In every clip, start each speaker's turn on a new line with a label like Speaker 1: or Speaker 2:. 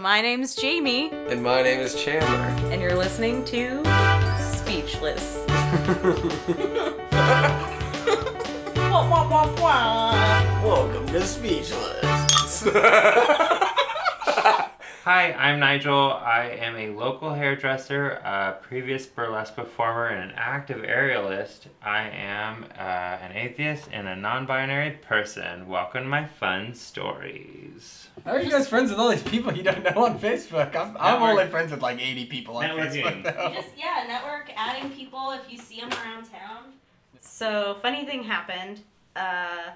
Speaker 1: my name's Jamie,
Speaker 2: And my name is Chandler.
Speaker 1: and you're listening to Speechless. wah, wah, wah, wah.
Speaker 2: Welcome to Speechless.
Speaker 3: Hi, I'm Nigel. I am a local hairdresser, a previous burlesque performer, and an active aerialist. I am uh, an atheist and a non binary person. Welcome to my fun stories.
Speaker 4: How are you guys friends with all these people you don't know on Facebook? I'm, I'm
Speaker 3: Network-
Speaker 4: only friends with like 80 people on
Speaker 3: Networking.
Speaker 4: Facebook though.
Speaker 1: You just, yeah, network, adding people if you see them around town. So, funny thing happened. Uh,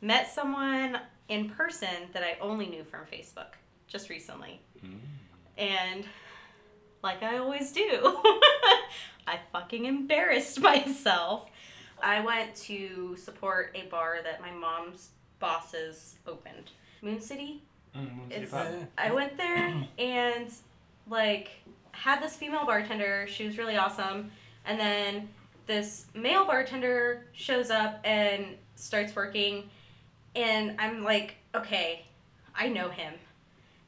Speaker 1: met someone in person that I only knew from Facebook just recently. And like I always do, I fucking embarrassed myself. I went to support a bar that my mom's bosses opened. Moon City. It's, I went there and like had this female bartender. She was really awesome. And then this male bartender shows up and starts working. And I'm like, okay, I know him.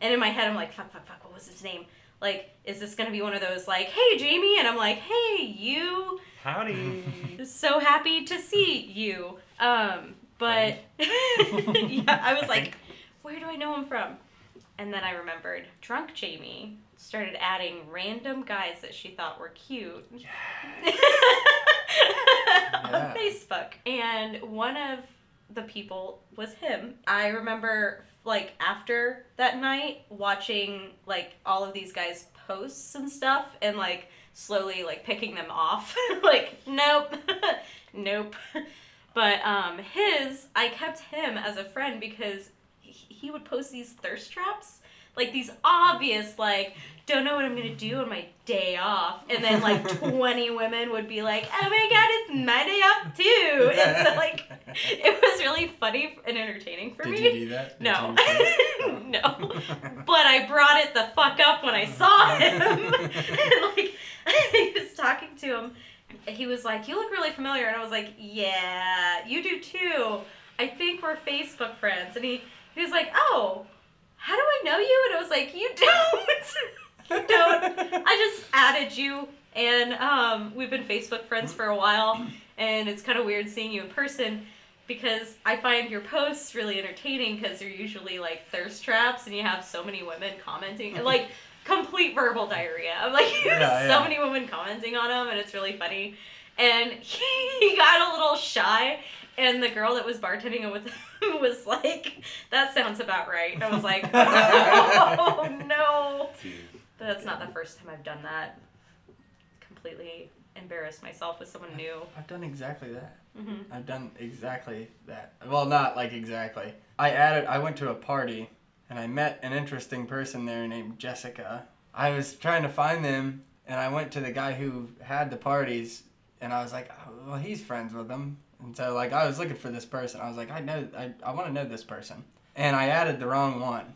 Speaker 1: And in my head, I'm like, fuck, fuck, fuck, what was his name? Like, is this gonna be one of those like, hey, Jamie? And I'm like, hey, you.
Speaker 3: Howdy.
Speaker 1: So happy to see you. Um, but yeah, I was like, where do I know him from? And then I remembered drunk Jamie started adding random guys that she thought were cute on
Speaker 4: Yeah.
Speaker 1: Facebook. And one of the people was him. I remember like after that night watching like all of these guys posts and stuff and like slowly like picking them off. like nope. nope. But um his I kept him as a friend because he would post these thirst traps like these obvious like don't know what i'm gonna do on my day off. And then like 20 women would be like oh my god it's my day off too. And so like it was really funny and entertaining for me.
Speaker 4: Did
Speaker 1: me.
Speaker 4: you do that? Did
Speaker 1: no. no. But i brought it the fuck up when i saw him. And like i was talking to him he was like you look really familiar. And i was like yeah you do too. I think we're facebook friends. And he he was like oh how do I know you? And I was like, you don't. you don't. I just added you, and um, we've been Facebook friends for a while, and it's kind of weird seeing you in person because I find your posts really entertaining because they're usually like thirst traps, and you have so many women commenting, and like complete verbal diarrhea. I'm like, you
Speaker 4: Yeah,
Speaker 1: so
Speaker 4: yeah.
Speaker 1: many women commenting on them, and it's really funny. And he got a little shy, and the girl that was bartending with him was like, "That sounds about right." And I was like, "Oh no!" But that's not the first time I've done that. Completely embarrassed myself with someone new.
Speaker 4: I've done exactly that.
Speaker 1: hmm
Speaker 4: I've done exactly that. Well, not like exactly. I added. I went to a party, and I met an interesting person there named Jessica. I was trying to find them, and I went to the guy who had the parties, and I was like, oh, "Well, he's friends with them." And so, like, I was looking for this person. I was like, "I know. I, I want to know this person," and I added the wrong one.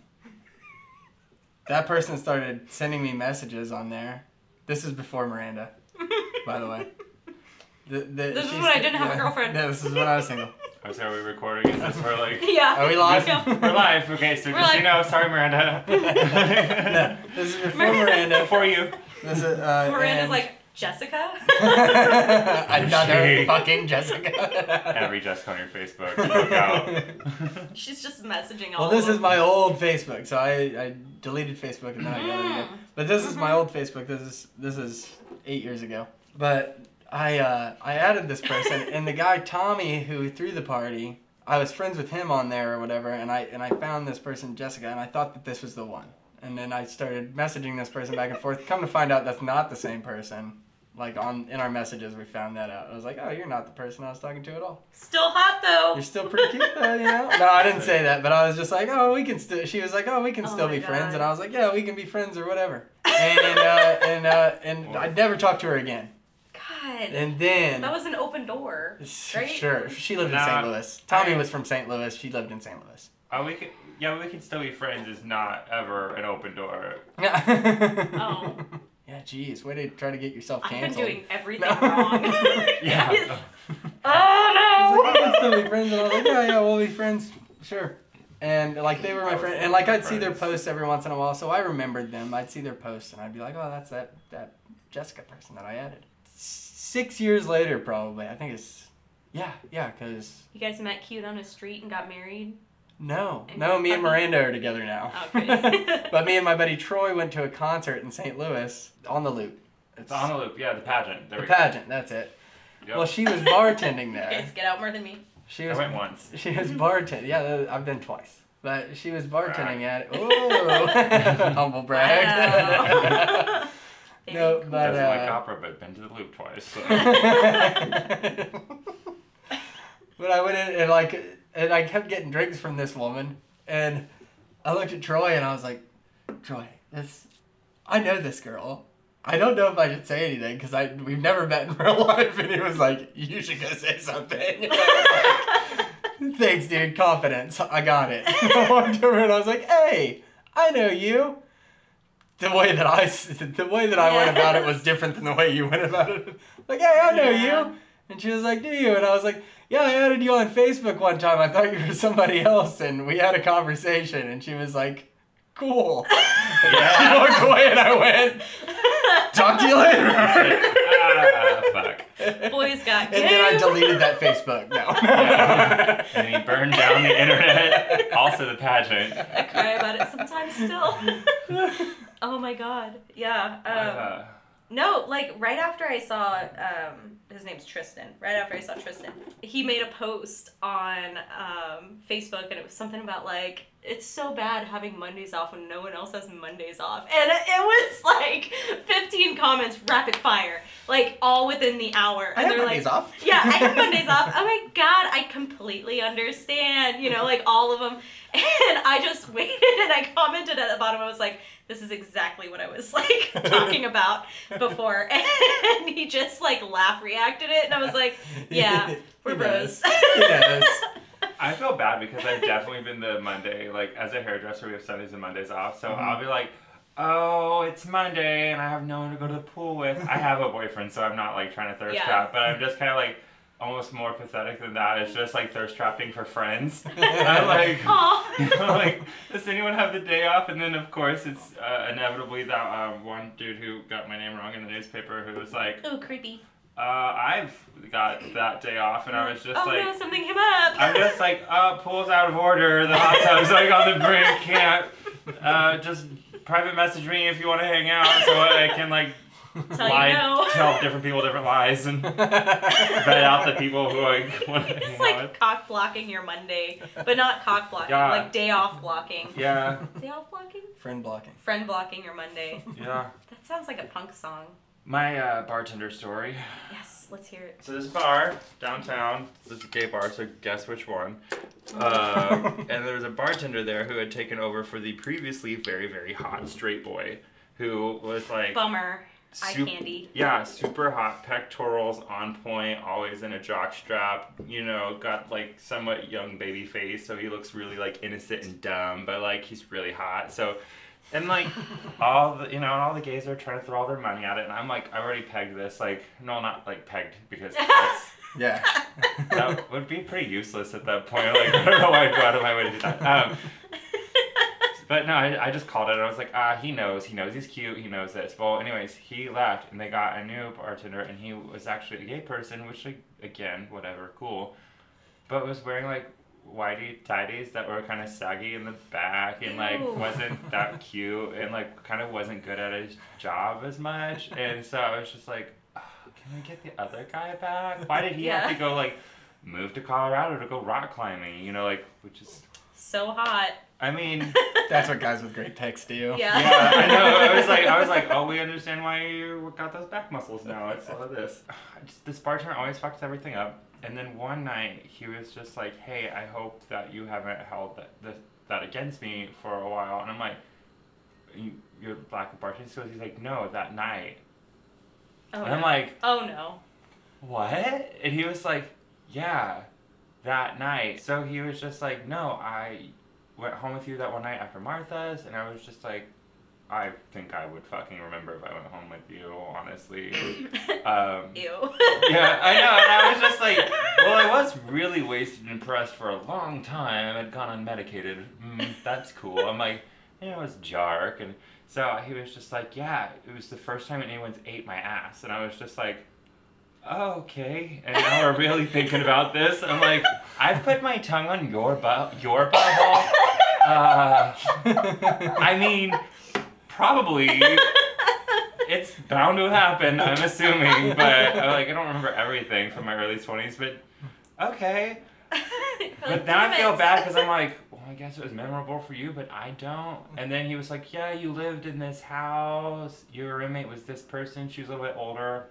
Speaker 4: That person started sending me messages on there. This is before Miranda, by the way. The, the,
Speaker 1: This is
Speaker 4: she's-
Speaker 1: when I didn't have a girlfriend.
Speaker 4: Yeah, this is when I was single.
Speaker 3: Oh, so are we recording? Is this for like.
Speaker 1: Yeah.
Speaker 4: Are we live?
Speaker 1: Yeah.
Speaker 3: We're live. Okay, so
Speaker 1: We're
Speaker 3: just so
Speaker 1: live.
Speaker 3: you know, sorry, Miranda.
Speaker 4: no, this is before Miranda.
Speaker 3: Before you.
Speaker 4: This is, uh,
Speaker 1: Miranda's
Speaker 4: and-
Speaker 1: like Jessica.
Speaker 4: Another
Speaker 3: Shade.
Speaker 4: fucking Jessica.
Speaker 3: Every Jessica on your Facebook. Look out.
Speaker 1: She's just messaging all.
Speaker 4: well, this is my old Facebook, so I, I deleted Facebook and now I got it again. But this is my old Facebook. This is this is eight years ago. But I uh, I added this person, and the guy Tommy who threw the party, I was friends with him on there or whatever, and I and I found this person Jessica, and I thought that this was the one. And then I started messaging this person back and forth. Come to find out, that's not the same person. Like on in our messages, we found that out. I was like, "Oh, you're not the person I was talking to at all.
Speaker 1: Still hot though.
Speaker 4: You're still pretty cute, though, you know." No, I didn't say that, but I was just like, "Oh, we can still." She was like, "Oh, we can
Speaker 1: Oh
Speaker 4: still
Speaker 1: my
Speaker 4: be friends," and I was like, "Yeah, we can be friends or whatever." And uh, and uh, and I never talked to her again.
Speaker 1: God.
Speaker 4: And then
Speaker 1: That was an open door. right?
Speaker 4: sure, she lived in St. Louis. Tommy
Speaker 3: I-
Speaker 4: was from St. Louis. She lived in St. Louis.
Speaker 3: Oh, we can. Yeah, we can still be friends. Is not ever an open door.
Speaker 1: Oh.
Speaker 4: Yeah, geez, way to try to get yourself canceled.
Speaker 1: I've been
Speaker 4: canceled.
Speaker 1: doing everything
Speaker 4: No.
Speaker 1: wrong.
Speaker 3: Yeah.
Speaker 1: Guys.
Speaker 4: He's oh, like, we
Speaker 1: Oh
Speaker 4: can still be friends, and I was like, yeah, yeah, we'll be friends, sure. And like they were my
Speaker 3: was
Speaker 4: friend, and like I'd see their posts every once in a while, so I remembered them. I'd see their posts, and I'd be like, "Oh, that's that that Jessica person that I added." Six years later, probably. I think it's yeah, yeah, because
Speaker 1: You guys met cute on a street and got married.
Speaker 4: No,
Speaker 1: And
Speaker 4: no, me and Miranda are together now.
Speaker 1: Okay.
Speaker 4: but me and my buddy Troy went to a concert in St. Louis on the loop.
Speaker 3: It's on the loop. Yeah, the pageant. There
Speaker 4: the
Speaker 3: we go.
Speaker 4: pageant. That's it.
Speaker 3: Yep.
Speaker 4: Well, she was bartending
Speaker 1: You
Speaker 4: there.
Speaker 1: guys get out more than me.
Speaker 4: She
Speaker 3: I went once.
Speaker 4: She was bartending. Yeah, I've been twice. But she was bartending
Speaker 3: Brag.
Speaker 4: at it. Ooh, humble brag. No,
Speaker 1: Very
Speaker 4: but-
Speaker 3: Doesn't like
Speaker 4: uh,
Speaker 3: opera, but been to the loop twice. So.
Speaker 4: but I went in and like, and I kept getting drinks from this woman, and I looked at Troy and I was like, Troy, this, I know this girl. I don't know if I should say anything because I we've never met in real life, and he was like, "You should go say something." And I was like, Thanks, dude. Confidence. I got it. I walked over and I was like, "Hey, I know you." The way that I the way that I went about it was different than the way you went about it. Like, "Hey, I know
Speaker 1: Yeah.
Speaker 4: you," and she was like, "Do you?" And I was like, "Yeah, I added you on Facebook one time. I thought you were somebody else, and we had a conversation." And she was like, "Cool."
Speaker 3: Yeah.
Speaker 4: she walked away, and I went, "Talk to you later."
Speaker 3: ah, fuck.
Speaker 1: Boys got
Speaker 4: And then I deleted that Facebook. No.
Speaker 3: Yeah. And he burned down the internet. Also the pageant.
Speaker 1: I cry about it sometimes still. oh my god. Yeah. Um,
Speaker 3: Uh,
Speaker 1: No, like right after I saw um, his name's Tristan. Right after I saw Tristan, he made a post on um, Facebook, and it was something about like it's so bad having Mondays off when no one else has Mondays off, and it was like 15 comments, rapid fire, like all within the hour,
Speaker 4: I have
Speaker 1: they're
Speaker 4: Mondays
Speaker 1: like,
Speaker 4: off.
Speaker 1: yeah, I have Mondays off. Oh my god, I completely understand. You know, like all of them. And I just waited and I commented at the bottom. I was like, this is exactly what I was like talking about before. And he just like laugh reacted it. And I was like, yeah, we're bros.
Speaker 4: does. He does.
Speaker 3: I feel bad because I've definitely been the Monday, like as a hairdresser, we have Sundays and Mondays off. So
Speaker 4: Mhm.
Speaker 3: I'll be like, oh, it's Monday and I have no one to go to the pool with. I have a boyfriend, so I'm not like trying to thirst
Speaker 1: Yeah.
Speaker 3: trap, but I'm just kind of like almost more pathetic than that. It's just like thirst trapping for friends. I'm like,
Speaker 1: Aw.
Speaker 3: you know, like, does anyone have the day off? And then, of course, it's uh, inevitably that um, one dude who got my name wrong in the newspaper who was like,
Speaker 1: Oh, creepy.
Speaker 3: uh, I've got that day off. And I was just
Speaker 1: oh
Speaker 3: like,
Speaker 1: no, something came up.
Speaker 3: I'm just like, uh, pool's out of order. The hot tub's like on the brink. Can't. Uh, just private message me if you want to hang out so I can like
Speaker 1: Tell
Speaker 3: lie,
Speaker 1: you no.
Speaker 3: tell different people different lies and vet out the people who I want to
Speaker 1: It's like
Speaker 3: with.
Speaker 1: cock blocking your Monday, but not cock blocking,
Speaker 3: Yeah.
Speaker 1: like day off blocking.
Speaker 3: Yeah,
Speaker 1: Day off blocking?
Speaker 4: Friend blocking.
Speaker 1: Friend blocking your Monday.
Speaker 3: yeah.
Speaker 1: That sounds like a punk song.
Speaker 3: My uh, bartender story.
Speaker 1: Yes, let's hear it.
Speaker 3: So this bar downtown, this is a gay bar, so guess which one. Uh, and there was a bartender there who had taken over for the previously very, very hot straight boy who was like
Speaker 1: Bummer. Eye
Speaker 3: sup-
Speaker 1: candy.
Speaker 3: Yeah, super hot pectorals on point, always in a jock strap. You know, got like somewhat young baby face, so he looks really like innocent and dumb, but like he's really hot. So, and like all the you know, and all the gays are trying to throw all their money at it, and I'm like, I already pegged this. Like, no, not like pegged because that's,
Speaker 4: Yeah.
Speaker 3: that would be pretty useless at that point. Like, I don't know why I'd go out of my way to do that. Um, but no, I, I just called it. I was like, ah, he knows. He knows he's cute. He knows this. Well, anyways, he left and they got a new bartender, and he was actually a gay person, which, like, again, whatever, cool. But was wearing like whitey tidies that were kind of saggy in the back and like
Speaker 1: Ew.
Speaker 3: wasn't that cute and like kind of wasn't good at his job as much. And so I was just like, "Ah, can we get the other guy back? Why did he have to go like move to Colorado to go rock climbing? You know, like which is,
Speaker 1: So hot.
Speaker 3: I mean.
Speaker 4: That's what guys with great pecs do.
Speaker 1: Yeah.
Speaker 3: Yeah, I know. I was like, I was like, oh, we understand why you got those back muscles now. It's all of this. I this bartender always fucks everything up. And then one night he was just like, hey, I hope that you haven't held that that, that against me for a while. And I'm like, you, you're black of bartending skills. He's like, no, that night.
Speaker 1: Oh,
Speaker 3: And I'm like,
Speaker 1: oh no.
Speaker 3: what? And he was like, yeah, that night. So he was just like, no, I went home with you that one night after Martha's, and I was just like, I think I would fucking remember if I went home with you, honestly. Um,
Speaker 1: Ew.
Speaker 3: yeah, I know, and I was just like, well, I was really wasted and depressed for a long time. I'd gone unmedicated. Mm, that's cool. I'm like, you know, it's Jark. And so he was just like, yeah, it was the first time anyone's ate my ass. And I was just like, oh, okay. And now we're really thinking about this. I'm like, I've put my tongue on your butt, your butthole. Uh, I mean, probably it's bound to happen. I'm assuming, but I, like I don't remember everything from my early 20s. But okay. But now I feel bad because I'm like, well, I guess it was memorable for you, but I don't. And then he was like, yeah, you lived in this house. Your roommate was this person. She was a little bit older.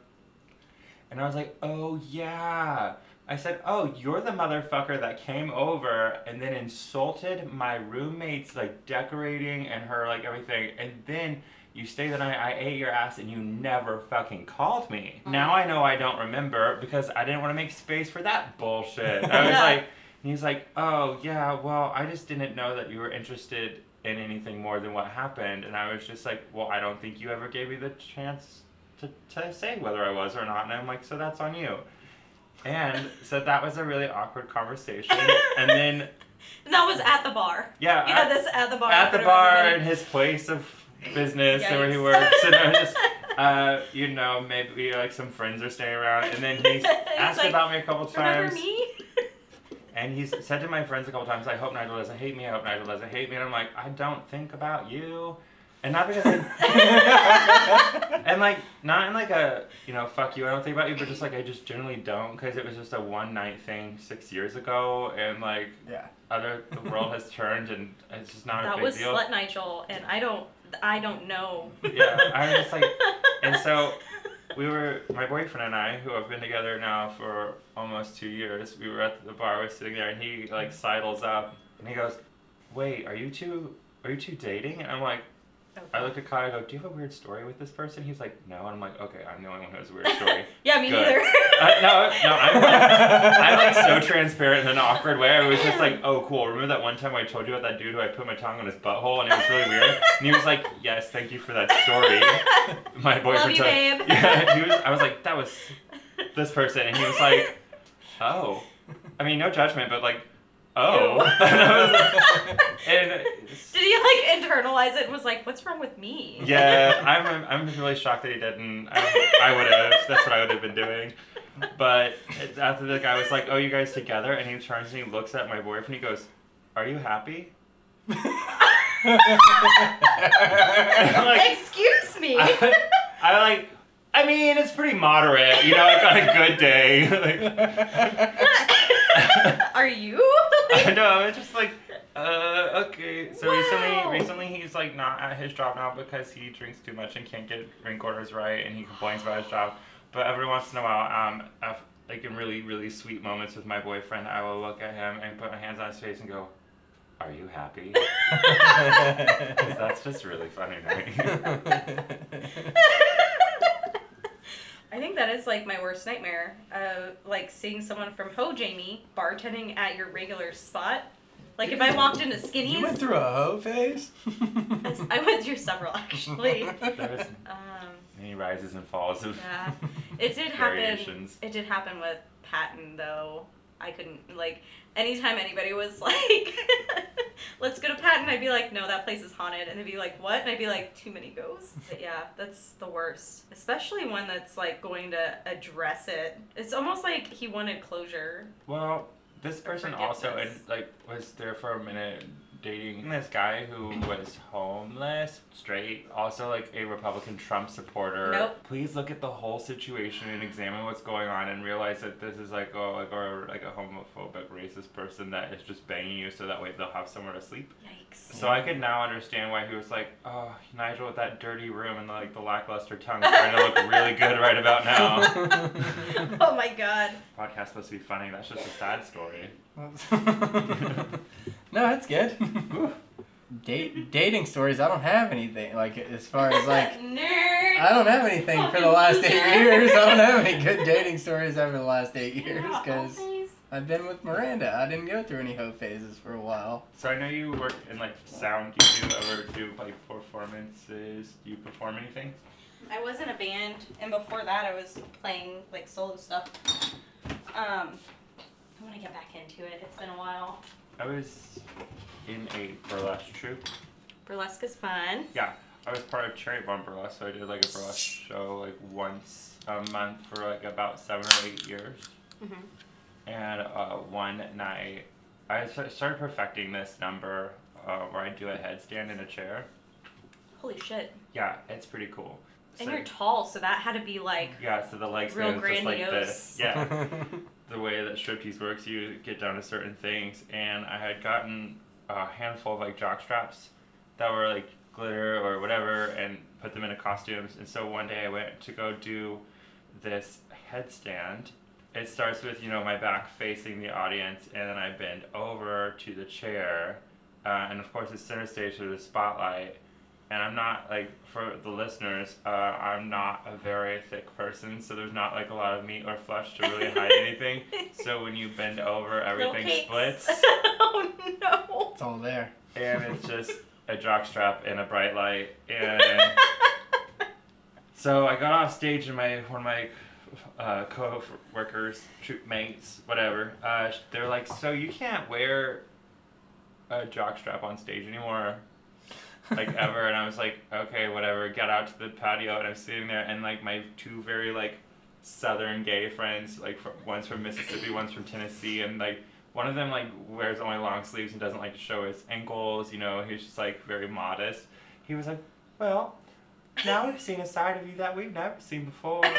Speaker 3: And I was like, oh yeah. I said, oh, you're the motherfucker that came over and then insulted my roommate's like decorating and her like everything. And then you stayed the night, I ate your ass, and you never fucking called me. Now I know I don't remember because I didn't want to make space for that bullshit. I was
Speaker 1: Yeah.
Speaker 3: like, and he's like, oh, yeah, well, I just didn't know that you were interested in anything more than what happened. And I was just like, well, I don't think you ever gave me the chance to, to say whether I was or not. And I'm like, so that's on you. And so that was a really awkward conversation. And then,
Speaker 1: And that was at the bar.
Speaker 3: yeah,
Speaker 1: You
Speaker 3: I-
Speaker 1: had this at the bar.
Speaker 3: at the bar in his place of business or where he works and I was just uh, you know maybe like some friends are staying around and then he's
Speaker 1: He's
Speaker 3: asked
Speaker 1: like,
Speaker 3: about me a couple
Speaker 1: Remember
Speaker 3: times
Speaker 1: me?
Speaker 3: and he's said to my friends a couple times I hope Nigel doesn't hate me I hope Nigel doesn't hate me and I'm like I don't think about you and not because I, and like not in like a you know fuck you I don't think about you but just like I just generally don't because it was just a one night thing six years ago and like
Speaker 4: yeah.
Speaker 3: other the world has turned and it's just not a
Speaker 1: that
Speaker 3: big
Speaker 1: was
Speaker 3: deal
Speaker 1: Slut Nigel, and I don't, I don't know.
Speaker 3: Yeah, I was just like, and so we were my boyfriend and I, who have been together now for almost two years. We were at the bar, we were sitting there, and he like sidles up and he goes, "Wait, are you two? Are you two dating?" And I'm like, I looked at Kai. I go, "Do you have a weird story with this person?" He's like, "No," and I'm like, "Okay, I'm the only one who has a weird story."
Speaker 1: yeah, me
Speaker 3: Good.
Speaker 1: neither.
Speaker 3: uh, no, no, I'm like, I'm like so transparent in an awkward way. I was just like, "Oh, cool." Remember that one time I told you about that dude who I put my tongue on his butthole and it was really weird? And he was like, "Yes, thank you for that story." My boyfriend
Speaker 1: you,
Speaker 3: told-
Speaker 1: babe.
Speaker 3: Yeah, he was. I was like, "That was this person," and he was like, "Oh." I mean, no judgment, but like, "Oh." And I was like, and
Speaker 1: Did he like internalize it and was like, "What's wrong with me?"
Speaker 3: yeah, I'm, I'm really shocked that he didn't. I, I would have. That's what I would have been doing. But after the guy was like, "Oh, you guys together?" and he turns and he looks at my boyfriend. He goes, "Are you happy?" like,
Speaker 1: Excuse me.
Speaker 3: I, I like. I mean, it's pretty moderate, you know, like on a good day. Like,
Speaker 1: Are you?
Speaker 3: I know. It's just like, uh, okay. So
Speaker 1: Wow.
Speaker 3: recently, recently he's like not at his job now because he drinks too much and can't get drink orders right, and he complains about his job. But every once in a while, um, af like in really, really sweet moments with my boyfriend, I will look at him and put my hands on his face and go, "Are you happy?" that's just really funny to me.
Speaker 1: I think that is like my worst nightmare. Uh, like seeing someone from Ho Jamie bartending at your regular spot. Like if I walked into Skinny's,
Speaker 4: You went through a hoe phase?
Speaker 1: I went through several actually.
Speaker 3: There
Speaker 1: Um,
Speaker 3: many rises and falls of
Speaker 1: yeah, it did happen.
Speaker 3: variations.
Speaker 1: It did happen with Patton though. I couldn't like anytime anybody was like, "Let's go to Patton," I'd be like, "No, that place is haunted," and they'd be like, "What?" And I'd be like, "Too many ghosts." But yeah, that's the worst, especially one that's like going to address it. It's almost like he wanted closure.
Speaker 3: Well, this person also and like was there for a minute dating this guy who was homeless, straight, also like a Republican Trump supporter.
Speaker 1: Nope.
Speaker 3: Please look at the whole situation and examine what's going on and realize that this is like a like or like a homophobic racist person that is just banging you so that way they'll have somewhere to sleep.
Speaker 1: Yikes.
Speaker 3: So I could now understand why he was like, Oh, Nigel with that dirty room and like the lackluster tongue is trying to look really good right about now.
Speaker 1: oh my god.
Speaker 3: Podcast supposed to be funny, that's just a sad story.
Speaker 4: no, that's good. Date dating stories. I don't have anything like as far as like
Speaker 1: nerd.
Speaker 4: I don't have anything for the
Speaker 1: Fucking
Speaker 4: last eight years. I don't have any good dating stories over the last eight years because. I've been with Miranda. I didn't go through any hoe phases for a while.
Speaker 3: So I know you work in like sound. Do you ever do like performances? Do you perform anything?
Speaker 1: I was in a band, and before that, I was playing like solo stuff. Um, I want to get back into it. It's been a while.
Speaker 3: I was in a burlesque troupe.
Speaker 1: Burlesque is fun.
Speaker 3: Yeah, I was part of Cherry Bomb Burlesque, so I did like a burlesque show like once a month for like about seven or eight years.
Speaker 1: Mhm.
Speaker 3: And uh, one night, I started perfecting this number uh, where I do a headstand in a chair.
Speaker 1: Holy shit.
Speaker 3: Yeah, it's pretty cool.
Speaker 1: And
Speaker 3: So-
Speaker 1: you're tall, so that had to be like
Speaker 3: yeah, so the legs
Speaker 1: real
Speaker 3: goes just like this.
Speaker 1: grandiose.
Speaker 3: Yeah, the way that striptease works, you get down to certain things, and I had gotten a handful of like jock straps that were like glitter or whatever, and put them into costumes. And so one day I went to go do this headstand. It starts with you know my back facing the audience, and then I bend over to the chair, uh, and of course it's center stage with the spotlight. And I'm not like for the listeners, uh, I'm not a very thick person, so there's not like a lot of meat or flesh to really hide anything. So when you bend over, everything
Speaker 1: cakes.
Speaker 3: splits,
Speaker 1: oh no.
Speaker 4: It's all there.
Speaker 3: and it's just a jock strap and a bright light. And so I got off stage, and my one of my uh, co-workers, troop mates, whatever, uh, they're like, "So you can't wear a jock strap on stage anymore." Like ever and I was like, okay, whatever, get out to the patio and I'm sitting there and like my two very like southern gay friends, like from, one's from Mississippi, one's from Tennessee and like one of them like wears only long sleeves and doesn't like to show his ankles, you know, he's just like very modest. He was like, Well, now we've seen a side of you that we've never seen before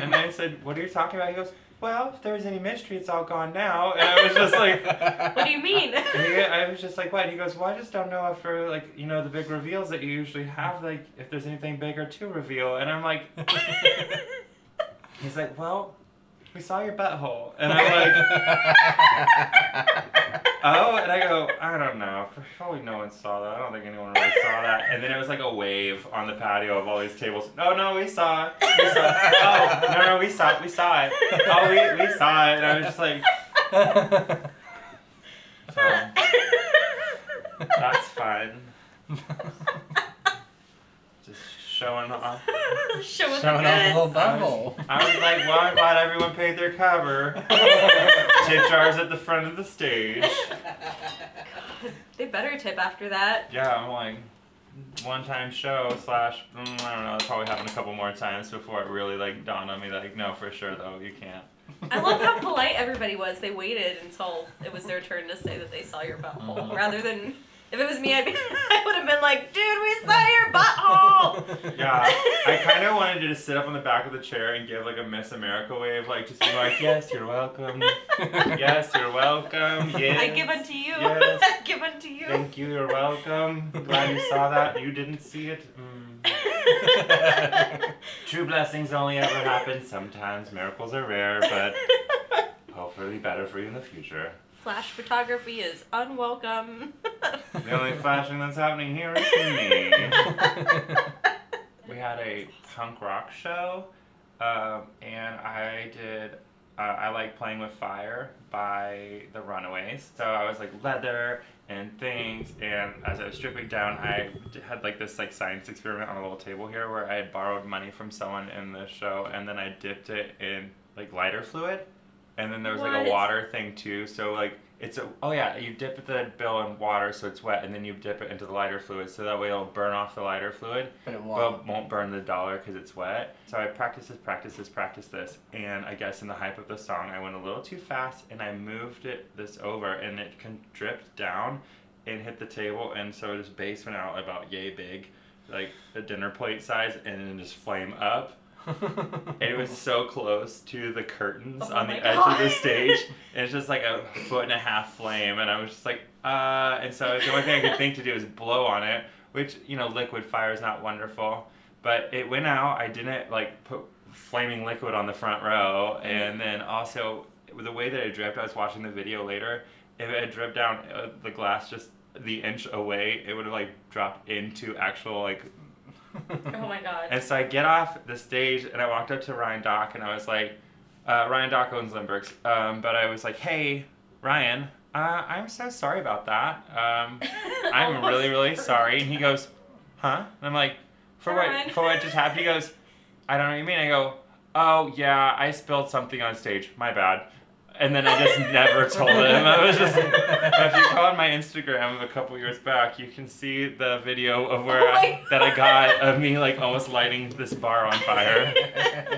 Speaker 3: And then I said, What are you talking about? He goes, Well, if there was any mystery it's all gone now and I was just like
Speaker 1: what do you mean?
Speaker 3: and he, I was just like, what? He goes, well, I just don't know if for like you know the big reveals that you usually have, like if there's anything bigger to reveal. And I'm like, he's like, well, we saw your butthole, and I'm like, oh, and I go, I don't know, for probably no one saw that. I don't think anyone really saw that. And then it was like a wave on the patio of all these tables. No, no, we saw it. We saw it. Oh, no, no, we saw it. We saw it. Oh, we, we saw it. And I was just like, so that's fun. Just showing off.
Speaker 1: Showing,
Speaker 4: Showing off a little
Speaker 1: goods.
Speaker 4: butthole.
Speaker 3: I was like, well, I'm glad everyone paid their cover. Tip jars at the front of the stage.
Speaker 1: They better tip after that.
Speaker 3: Yeah, I'm like, one time show slash, mm, I don't know, it probably happened a couple more times before it really like dawned on me like, no, for sure though, you can't.
Speaker 1: I love how polite everybody was. They waited until it was their turn to say that they saw your butthole,
Speaker 4: Mhm.
Speaker 1: rather than if it was me, I'd be, I would have been like, "Dude, we saw your butthole."
Speaker 3: Yeah, I kind of wanted to just sit up on the back of the chair and give like a Miss America wave, like just be like, yes, you're welcome. Yes, you're welcome. Yes.
Speaker 1: I give unto you.
Speaker 3: Yes.
Speaker 1: I give unto you.
Speaker 3: Thank you, you're welcome. Glad you saw that. You didn't see it. Mm. True blessings only ever happen sometimes. Miracles are rare, but hopefully better for you in the future.
Speaker 1: Flash photography is unwelcome.
Speaker 3: The only flashing that's happening here is me. We had a punk rock show, um, and I did. Uh, I like playing with fire by the Runaways. So I was like leather and things, and as I was stripping down, I had like this like science experiment on a little table here where I had borrowed money from someone in the show, and then I dipped it in like lighter fluid, and then there was like a water thing too. So like it's a oh yeah, you dip the bill in water so it's wet, and then you dip it into the lighter fluid so that way it'll burn off the lighter fluid
Speaker 4: But it won't.
Speaker 3: won't burn the dollar because it's wet. So I practiced this, practiced this, practiced this, and I guess in the hype of the song, I went a little too fast and I moved it this over, and it con- dripped down and hit the table, and so this base went out about yay big, like a dinner plate size, and then just flame up. And it was so close to the curtains
Speaker 1: Oh
Speaker 3: on the edge of the stage, and it's just like a foot and a half flame, and I was just like, uh, and so the only thing I could think to do is blow on it, which you know, liquid fire is not wonderful, but it went out. I didn't like put flaming liquid on the front row, and then also the way that it dripped, I was watching the video later. If it had dripped down uh, the glass just the inch away, it would have like dropped into actual like
Speaker 1: oh my god.
Speaker 3: and so I get off the stage and I walked up to Ryan Dock and I was like, uh, Ryan Dock owns Lindberg's, um, but I was like, hey, Ryan, uh, I'm so sorry about that. Um, I'm really, really sorry. And he goes, huh? And I'm like, for
Speaker 1: Ryan.
Speaker 3: what, for what just happened? He goes, I don't know what you mean. I go, oh, yeah, I spilled something on stage. My bad. And then I just never told him. I was just. if you go on my Instagram a couple years back, you can see the video of where
Speaker 1: Oh
Speaker 3: I, that I got of me like almost lighting this bar on fire.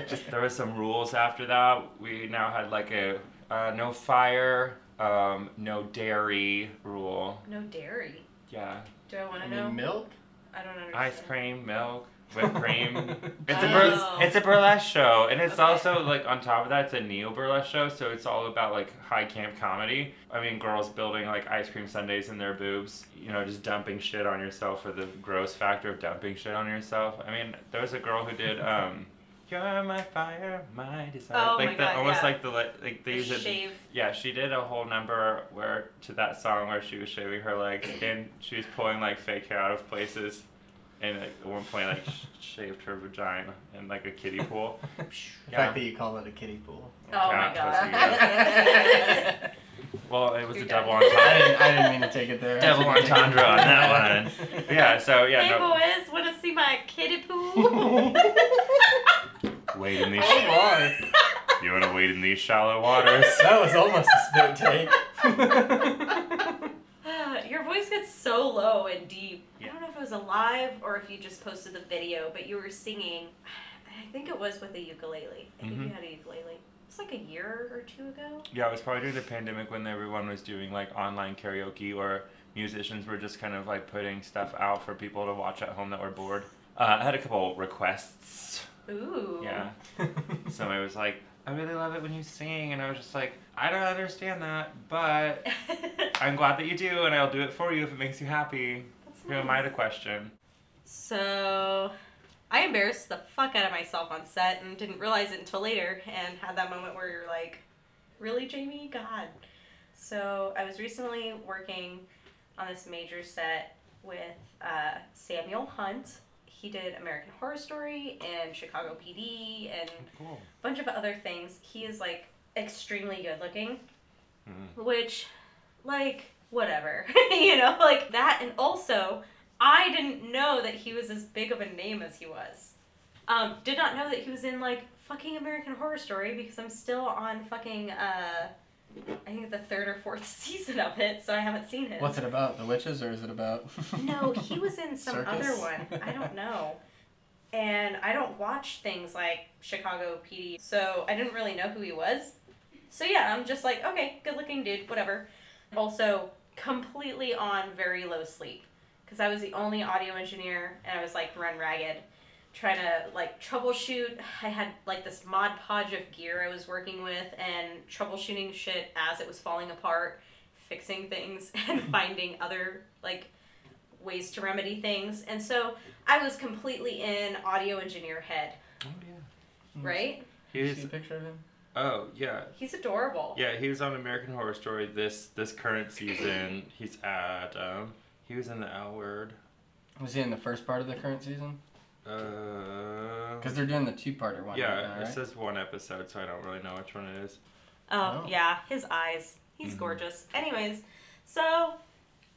Speaker 3: just there was some rules after that. We now had like a uh, no fire, um, no dairy rule.
Speaker 1: No dairy.
Speaker 3: Yeah,
Speaker 1: Do I want to know?
Speaker 4: mean, milk?
Speaker 1: I don't understand.
Speaker 3: ice cream, milk, whipped cream. It's a
Speaker 1: Oh.
Speaker 3: bur- it's a burlesque show, and it's
Speaker 1: Okay.
Speaker 3: also like on top of that, it's a neo burlesque show, so it's all about like high camp comedy. I mean, girls building like ice cream sundaes in their boobs, you know, just dumping shit on yourself for the gross factor of dumping shit on yourself. I mean, there was a girl who did um, "You're my fire, my desire,"
Speaker 1: Oh
Speaker 3: like
Speaker 1: my
Speaker 3: the
Speaker 1: God,
Speaker 3: almost
Speaker 1: yeah.
Speaker 3: like the like they
Speaker 1: The
Speaker 3: use it. Yeah, she did a whole number where to that song where she was shaving her legs and she was pulling like fake hair out of places, and like, at one point like sh- shaved her vagina in like a kiddie pool.
Speaker 4: The
Speaker 3: Yeah.
Speaker 4: fact that you call it a kiddie pool.
Speaker 1: Oh my
Speaker 3: Yeah,
Speaker 1: god.
Speaker 3: Well, it was
Speaker 1: You're
Speaker 3: a
Speaker 1: done.
Speaker 3: double
Speaker 4: I didn't,
Speaker 3: entendre.
Speaker 4: I didn't mean to take it there.
Speaker 3: Double entendre on that one. Yeah, so yeah,
Speaker 1: hey
Speaker 3: no.
Speaker 1: boys, want to see my kiddie pool?
Speaker 3: Wade in these.
Speaker 4: Oh my.
Speaker 3: You want to wade in these shallow waters?
Speaker 4: That was almost a spit take.
Speaker 1: Your voice gets so low and deep. I don't know if it was a live or if you just posted the video, but you were singing. I think it was with a ukulele. I think you
Speaker 3: Mhm.
Speaker 1: had a ukulele. It's like a year or two ago.
Speaker 3: Yeah, it was probably during the pandemic when everyone was doing like online karaoke or musicians were just kind of like putting stuff out for people to watch at home that were bored. Uh, I had a couple requests.
Speaker 1: Ooh.
Speaker 3: Yeah. Somebody was like, I really love it when you sing. And I was just like, I don't understand that, but I'm glad that you do, and I'll do it for you if it makes you happy.
Speaker 1: That's
Speaker 3: Who am I to question?
Speaker 1: So, I embarrassed the fuck out of myself on set and didn't realize it until later and had that moment where you're like, really, Jamie? God. So, I was recently working on this major set with uh, Samuel Hunt. He did American Horror Story and Chicago PD and
Speaker 3: Cool.
Speaker 1: a bunch of other things. He is like extremely good looking,
Speaker 3: Mhm.
Speaker 1: which, like, whatever. you know, like that. And also, I didn't know that he was as big of a name as he was. Um, did not know that he was in like fucking American Horror Story because I'm still on fucking uh I think the third or fourth season of it, so I haven't seen it.
Speaker 4: What's it about? The witches, or is it about?
Speaker 1: No, he was in some
Speaker 4: Circus?
Speaker 1: other one. I don't know. And I don't watch things like Chicago PD, so I didn't really know who he was. So yeah, I'm just like, okay, good looking dude, whatever. Also, completely on very low sleep because I was the only audio engineer and I was like run ragged trying to like troubleshoot. I had like this mod podge of gear I was working with and troubleshooting shit as it was falling apart, fixing things and finding other like ways to remedy things. And so I was completely in audio engineer head,
Speaker 3: Oh yeah.
Speaker 1: right?
Speaker 3: He
Speaker 4: You see a picture of him?
Speaker 3: oh yeah.
Speaker 1: He's adorable.
Speaker 3: Yeah, he was on American Horror Story this this current season. He's at um, he was in the L Word.
Speaker 4: Was he in the first part of the current season?
Speaker 3: Uh,
Speaker 4: Because they're doing the two-parter one.
Speaker 3: yeah,
Speaker 4: right now,
Speaker 3: it says one episode, so I don't really know which one it is.
Speaker 1: Oh,
Speaker 4: Oh.
Speaker 1: yeah, his eyes. He's
Speaker 3: Mhm.
Speaker 1: gorgeous. Anyways, so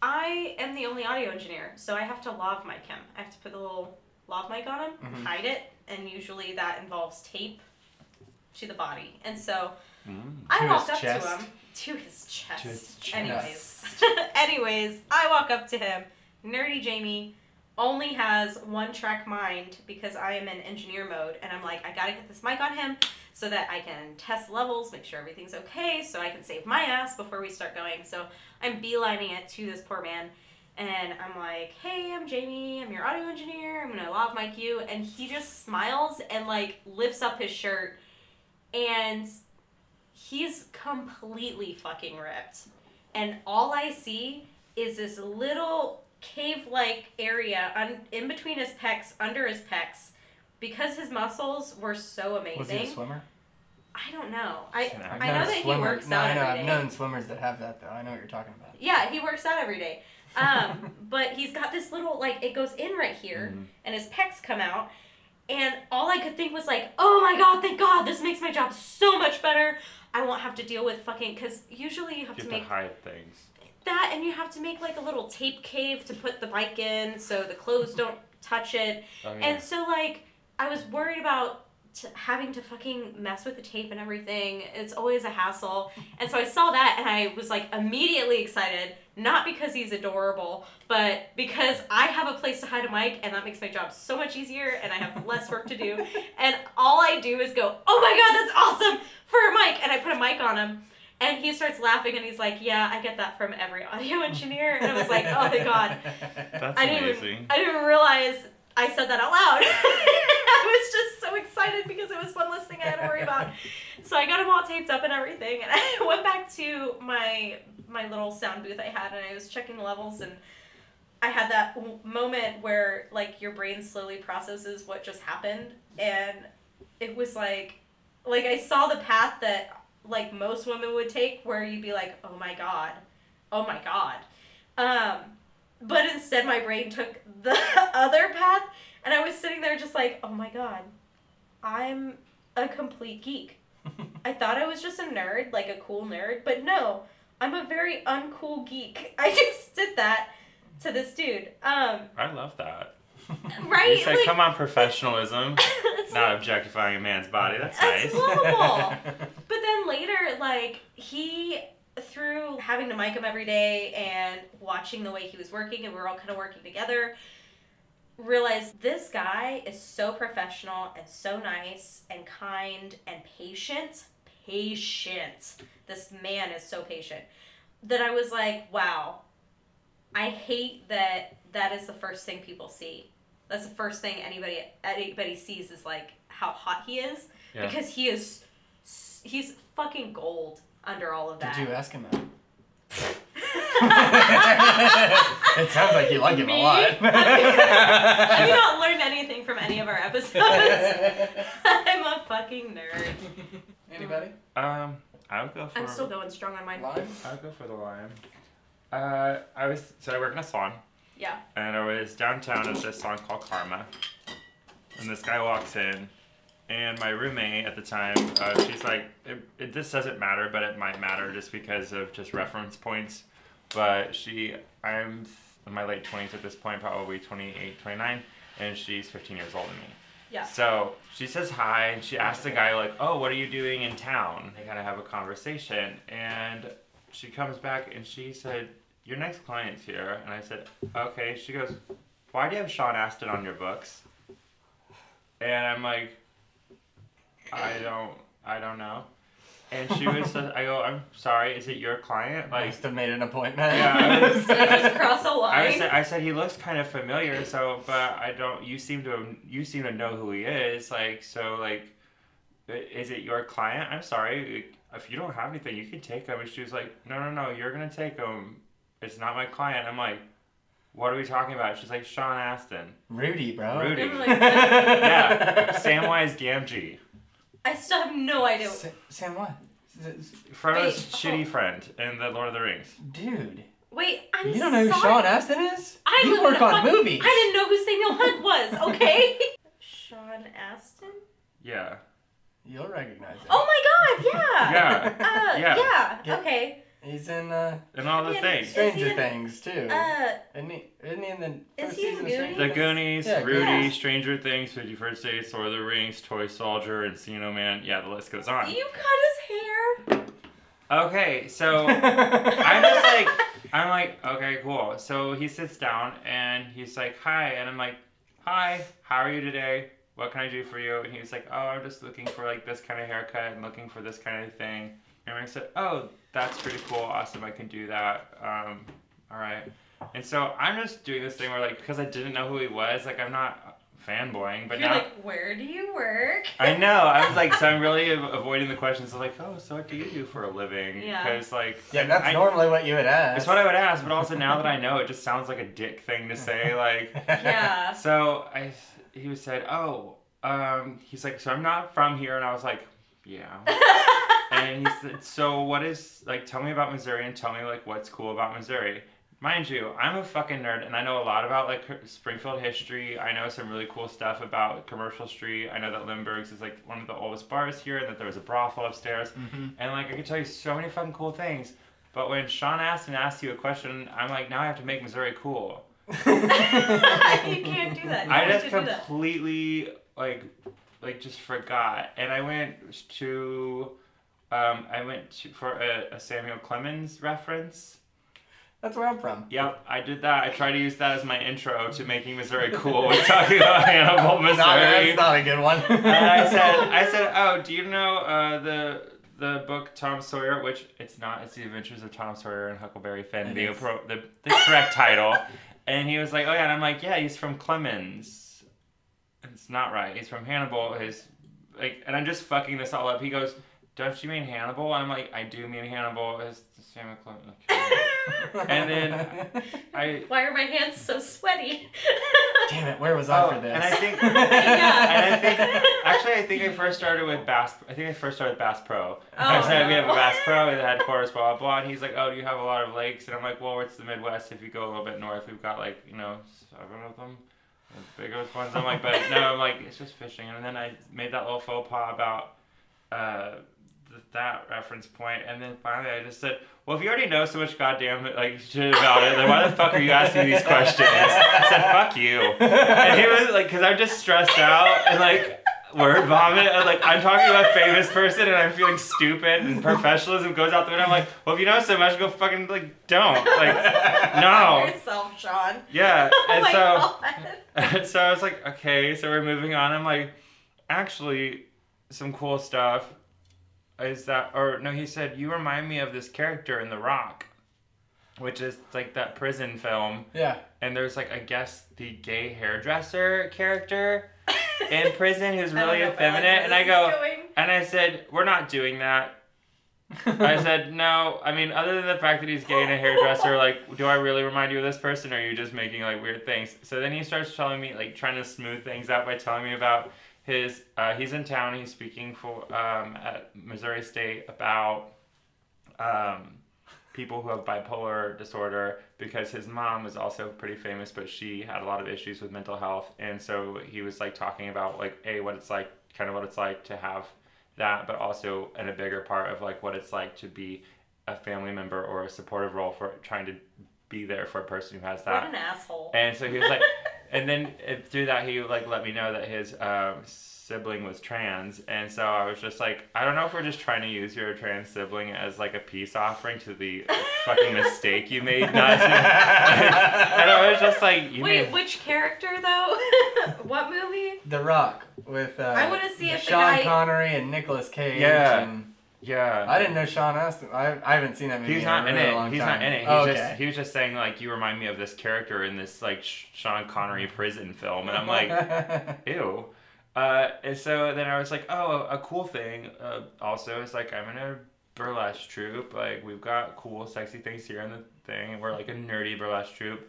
Speaker 1: I am the only audio engineer, so I have to lav mic him. I have to put the little lav mic on him,
Speaker 4: Mhm.
Speaker 1: hide it, and usually that involves tape to the body. And so
Speaker 3: Mm.
Speaker 1: I
Speaker 4: To
Speaker 1: walked up
Speaker 4: chest.
Speaker 1: to him to his chest.
Speaker 3: To his chest.
Speaker 1: Anyways, anyways, I walk up to him. Nerdy Jamie only has one track mind because I am in engineer mode, and I'm like, I gotta get this mic on him so that I can test levels, make sure everything's okay, so I can save my ass before we start going. So I'm beelining it to this poor man. And I'm like, hey, I'm Jamie. I'm your audio engineer. I'm gonna lav mic you. And he just smiles and like lifts up his shirt, and he's completely fucking ripped. And all I see is this little cave-like area un- in between his pecs, under his pecs, because his muscles were so amazing.
Speaker 4: Was he a swimmer?
Speaker 1: I don't know. I
Speaker 3: An actor.
Speaker 1: I know
Speaker 4: known
Speaker 1: that he
Speaker 4: swimmer-
Speaker 1: works
Speaker 4: no,
Speaker 1: out
Speaker 4: I know,
Speaker 1: every
Speaker 4: I've known swimmers that have that though. I know what you're talking about.
Speaker 1: Yeah, he works out every day. Um, but he's got this little like it goes in right here,
Speaker 3: Mhm.
Speaker 1: and his pecs come out. And all I could think was like, oh my god, thank God, this makes my job so much better. I won't have to deal with fucking because usually you have
Speaker 3: You
Speaker 1: to
Speaker 3: have to
Speaker 1: make
Speaker 3: hide things.
Speaker 1: That, and you have to make like a little tape cave to put the bike in so the clothes don't touch it.
Speaker 3: Oh, yeah.
Speaker 1: And so like I was worried about to having to fucking mess with the tape and everything. It's always a hassle. And so I saw that and I was like immediately excited, not because he's adorable, but because I have a place to hide a mic and that makes my job so much easier and I have less work to do. And all I do is go, "Oh my god, that's awesome!" for a mic and I put a mic on him. And he starts laughing and he's like, "Yeah, I get that from every audio engineer." And I was like, "Oh thank god."
Speaker 3: That's
Speaker 1: I didn't
Speaker 3: amazing.
Speaker 1: even I didn't realize I said that out loud. I was just so excited because it was one less thing I had to worry about. So I got them all taped up and everything, and I went back to my my little sound booth I had, and I was checking levels, and I had that moment where like your brain slowly processes what just happened, and it was like like I saw the path that like most women would take, where you'd be like, oh my god, oh my god. Um, but instead, my brain took the other path, and I was sitting there just like, oh my god, I'm a complete geek. I thought I was just a nerd, like a cool nerd, but no, I'm a very uncool geek. I just did that to this dude. Um,
Speaker 3: I love that.
Speaker 1: right?
Speaker 3: You said,
Speaker 1: Like-
Speaker 3: come on, professionalism. Not objectifying a man's body. That's
Speaker 1: That's
Speaker 3: nice.
Speaker 1: lovable. But then later, like, he, through having to mic him every day and watching the way he was working, and we were all kind of working together, realized this guy is so professional and so nice and kind and patient. Patient. This man is so patient. That I was like, wow, I hate that that is the first thing people see. That's the first thing anybody anybody sees is like how hot he is
Speaker 3: Yeah.
Speaker 1: because he is he's fucking gold under all of that.
Speaker 4: Did you ask him that? it sounds like you like him
Speaker 1: Me?
Speaker 4: a lot.
Speaker 1: Have you not learned anything from any of our episodes? I'm a fucking nerd.
Speaker 4: Anybody?
Speaker 3: Um, I would go for.
Speaker 1: I'm still going strong on mine.
Speaker 4: Lime?
Speaker 3: I would go for the lime. Uh, I was so I work in a salon,
Speaker 1: Yeah.
Speaker 3: and I was downtown at this song called Karma, and this guy walks in, and my roommate at the time, uh, she's like, it, it, "This doesn't matter, but it might matter just because of just reference points." But she, I'm in my late twenties at this point, probably 28, 29, and she's 15 years older than me.
Speaker 1: Yeah.
Speaker 3: So she says hi, and she asks the guy like, "Oh, what are you doing in town?" They kind of have a conversation, and she comes back and she said, "Your next client's here," and I said, "Okay." She goes, "Why do you have Sean Astin on your books?" And I'm like, "I don't, I don't know." And she was, I go, "I'm sorry, is it your client?" Like,
Speaker 4: Must have made an appointment.
Speaker 3: Yeah, I was-
Speaker 1: just cross a
Speaker 3: I
Speaker 1: line?
Speaker 3: said, I said he looks kind of familiar, so but I don't. You seem to you seem to know who he is, like so like, is it your client? I'm sorry, if you don't have anything, you can take him. And she was like, no, no, no, you're gonna take him. It's not my client. I'm like, what are we talking about? She's like Sean Astin.
Speaker 4: Rudy, bro.
Speaker 3: Rudy.
Speaker 1: I'm like,
Speaker 3: Yeah, Samwise Gamgee,
Speaker 1: I still have no idea.
Speaker 4: Sa- Sam, what?
Speaker 3: Frodo's
Speaker 1: Wait,
Speaker 3: shitty
Speaker 1: oh.
Speaker 3: friend in the Lord of the Rings.
Speaker 4: Dude,
Speaker 1: Wait, I'm
Speaker 4: you don't know who
Speaker 1: sorry.
Speaker 4: Sean Astin is?
Speaker 1: I
Speaker 4: you
Speaker 1: don't
Speaker 4: work
Speaker 1: know-
Speaker 4: on movies.
Speaker 1: I didn't know who Samuel Hunt was. Okay. Sean Astin.
Speaker 3: Yeah.
Speaker 4: You'll recognize him.
Speaker 1: Oh my God! Yeah.
Speaker 3: Yeah.
Speaker 1: Uh,
Speaker 3: Yeah.
Speaker 1: yeah.
Speaker 4: Get-
Speaker 1: Okay.
Speaker 4: He's in uh,
Speaker 3: And all the
Speaker 1: Yeah,
Speaker 3: things.
Speaker 4: Stranger
Speaker 1: he in-
Speaker 4: Things too.
Speaker 1: Uh,
Speaker 4: isn't he? Isn't he in the first season of
Speaker 1: Goonies?
Speaker 4: Stranger
Speaker 3: The Goonies,
Speaker 4: Yeah,
Speaker 3: Rudy,
Speaker 1: Goonies.
Speaker 3: Stranger Things, Fifty First Dates, Lord of the Rings, Toy Soldier, and Encino Man. Yeah, the list goes on.
Speaker 1: you cut his hair.
Speaker 3: Okay, so I'm just like, I'm like, okay, cool. So he sits down and he's like, hi, and I'm like, hi, how are you today? What can I do for you? And he's like, oh, I'm just looking for like this kind of haircut and looking for this kind of thing. And I said, oh, that's pretty cool, awesome, I can do that. Um, all right. And so I'm just doing this thing where like, because I didn't know who he was, like I'm not fanboying, but
Speaker 1: You're
Speaker 3: now.
Speaker 1: like, where do you work?
Speaker 3: I know. I was like, so I'm really avoiding the questions of like, oh, so what do you do for a living?
Speaker 1: Yeah.
Speaker 3: Because like,
Speaker 4: Yeah, that's
Speaker 3: I,
Speaker 4: normally what you would ask.
Speaker 3: It's what I would ask, but also now that I know, it just sounds like a dick thing to say. Like,
Speaker 1: Yeah.
Speaker 3: so I, he was said, oh, um, he's like, so I'm not from here, and I was like, yeah. And he said, so what is like? Tell me about Missouri and tell me like what's cool about Missouri. Mind you, I'm a fucking nerd and I know a lot about like Springfield history. I know some really cool stuff about Commercial Street. I know that Lindberg's is like one of the oldest bars here and that there was a brothel upstairs.
Speaker 4: Mhm.
Speaker 3: And like I could tell you so many fucking cool things. But when Sean Astin asks you a question, I'm like, now I have to make Missouri cool.
Speaker 1: you can't do that. You
Speaker 3: I just
Speaker 1: to do that.
Speaker 3: completely like like just forgot, and I went to, um, I went to, for a, a Samuel Clemens reference.
Speaker 4: That's where I'm from.
Speaker 3: Yep, I did that. I tried to use that as my intro to making Missouri cool. We're talking about Hannibal, Missouri.
Speaker 4: Not, that's not a good one.
Speaker 3: and I said, I said, oh, do you know uh, the the book Tom Sawyer? Which it's not. It's the Adventures of Tom Sawyer and Huckleberry Finn, the, appro- the the correct title. And he was like, oh yeah, and I'm like, yeah, he's from Clemens. It's not right. He's from Hannibal. His like, and I'm just fucking this all up. He goes, don't you mean Hannibal? And I'm like, I do mean Hannibal. It's the same Clemens. Okay. And then I
Speaker 1: Why are my hands so sweaty?
Speaker 4: Damn it, where was I
Speaker 3: Oh,
Speaker 4: for this?
Speaker 3: and I think-
Speaker 1: Yeah.
Speaker 3: and I think actually I think I first started with Bass. I think I first started with Bass Pro. I
Speaker 1: Oh,
Speaker 3: said we have a. Bass Pro that had quarters, blah blah blah. And he's like, oh, do you have a lot of lakes? And I'm like, well, it's the Midwest. If you go a little bit north, we've got like you know seven of them, the biggest ones. I'm like, but no, I'm like, it's just fishing. And then I made that little faux pas about. Uh, th- that reference point, and then finally I just said, "Well, if you already know so much goddamn like shit about it, then why the fuck are you asking these questions?" I said, "Fuck you," and he was like, "Cause I'm just stressed out and like word vomit. And, like I'm talking about a famous person and I'm feeling stupid and professionalism goes out the window. I'm like, well, if you know so much, go fucking like don't like no,
Speaker 1: Yourself, Sean.
Speaker 3: yeah."
Speaker 1: Oh
Speaker 3: And
Speaker 1: my
Speaker 3: so. so I was like, okay, so we're moving on. I'm like, actually, some cool stuff is that, or no, he said, you remind me of this character in The Rock, which is like that prison film.
Speaker 4: yeah.
Speaker 3: And there's like, I guess, the gay hairdresser character in prison who's really
Speaker 1: know if I like
Speaker 3: effeminate. And I go, and I said, we're not doing that. I said, no, I mean, other than the fact that he's gay and a hairdresser, like, do I really remind you of this person, or are you just making, like, weird things? So then he starts telling me, like, trying to smooth things out by telling me about his, uh, he's in town, he's speaking for, um, at Missouri State about, um, people who have bipolar disorder because his mom was also pretty famous but she had a lot of issues with mental health and so he was like talking about like a what it's like kind of what it's like to have that but also in a bigger part of like what it's like to be a family member or a supportive role for trying to be there for a person who has that
Speaker 1: What an asshole.
Speaker 3: and so he was like, and then uh, through that he like let me know that his um, sibling was trans, and so I was just like, I don't know if we're just trying to use your trans sibling as like a peace offering to the fucking mistake you made. Not and I was just like, you
Speaker 1: Wait,
Speaker 3: made.
Speaker 1: which character though? what movie?
Speaker 4: The Rock with uh,
Speaker 1: I wanna see if the
Speaker 4: Sean
Speaker 1: guy-
Speaker 4: Connery and Nicolas Cage.
Speaker 3: Yeah.
Speaker 4: And
Speaker 3: Yeah.
Speaker 4: I didn't know Sean Astin. I, I haven't seen that movie.
Speaker 3: He's not in
Speaker 4: really
Speaker 3: it.
Speaker 4: long
Speaker 3: He's
Speaker 4: time.
Speaker 3: not in it. He's
Speaker 4: Oh,
Speaker 3: just
Speaker 4: okay.
Speaker 3: he was just saying like you remind me of this character in this like Sean Connery prison film, and I'm like, ew. Uh, and so then I was like, oh, a cool thing. Uh, also, is like I'm in a burlesque troupe. Like we've got cool, sexy things here in the thing. We're like a nerdy burlesque troupe.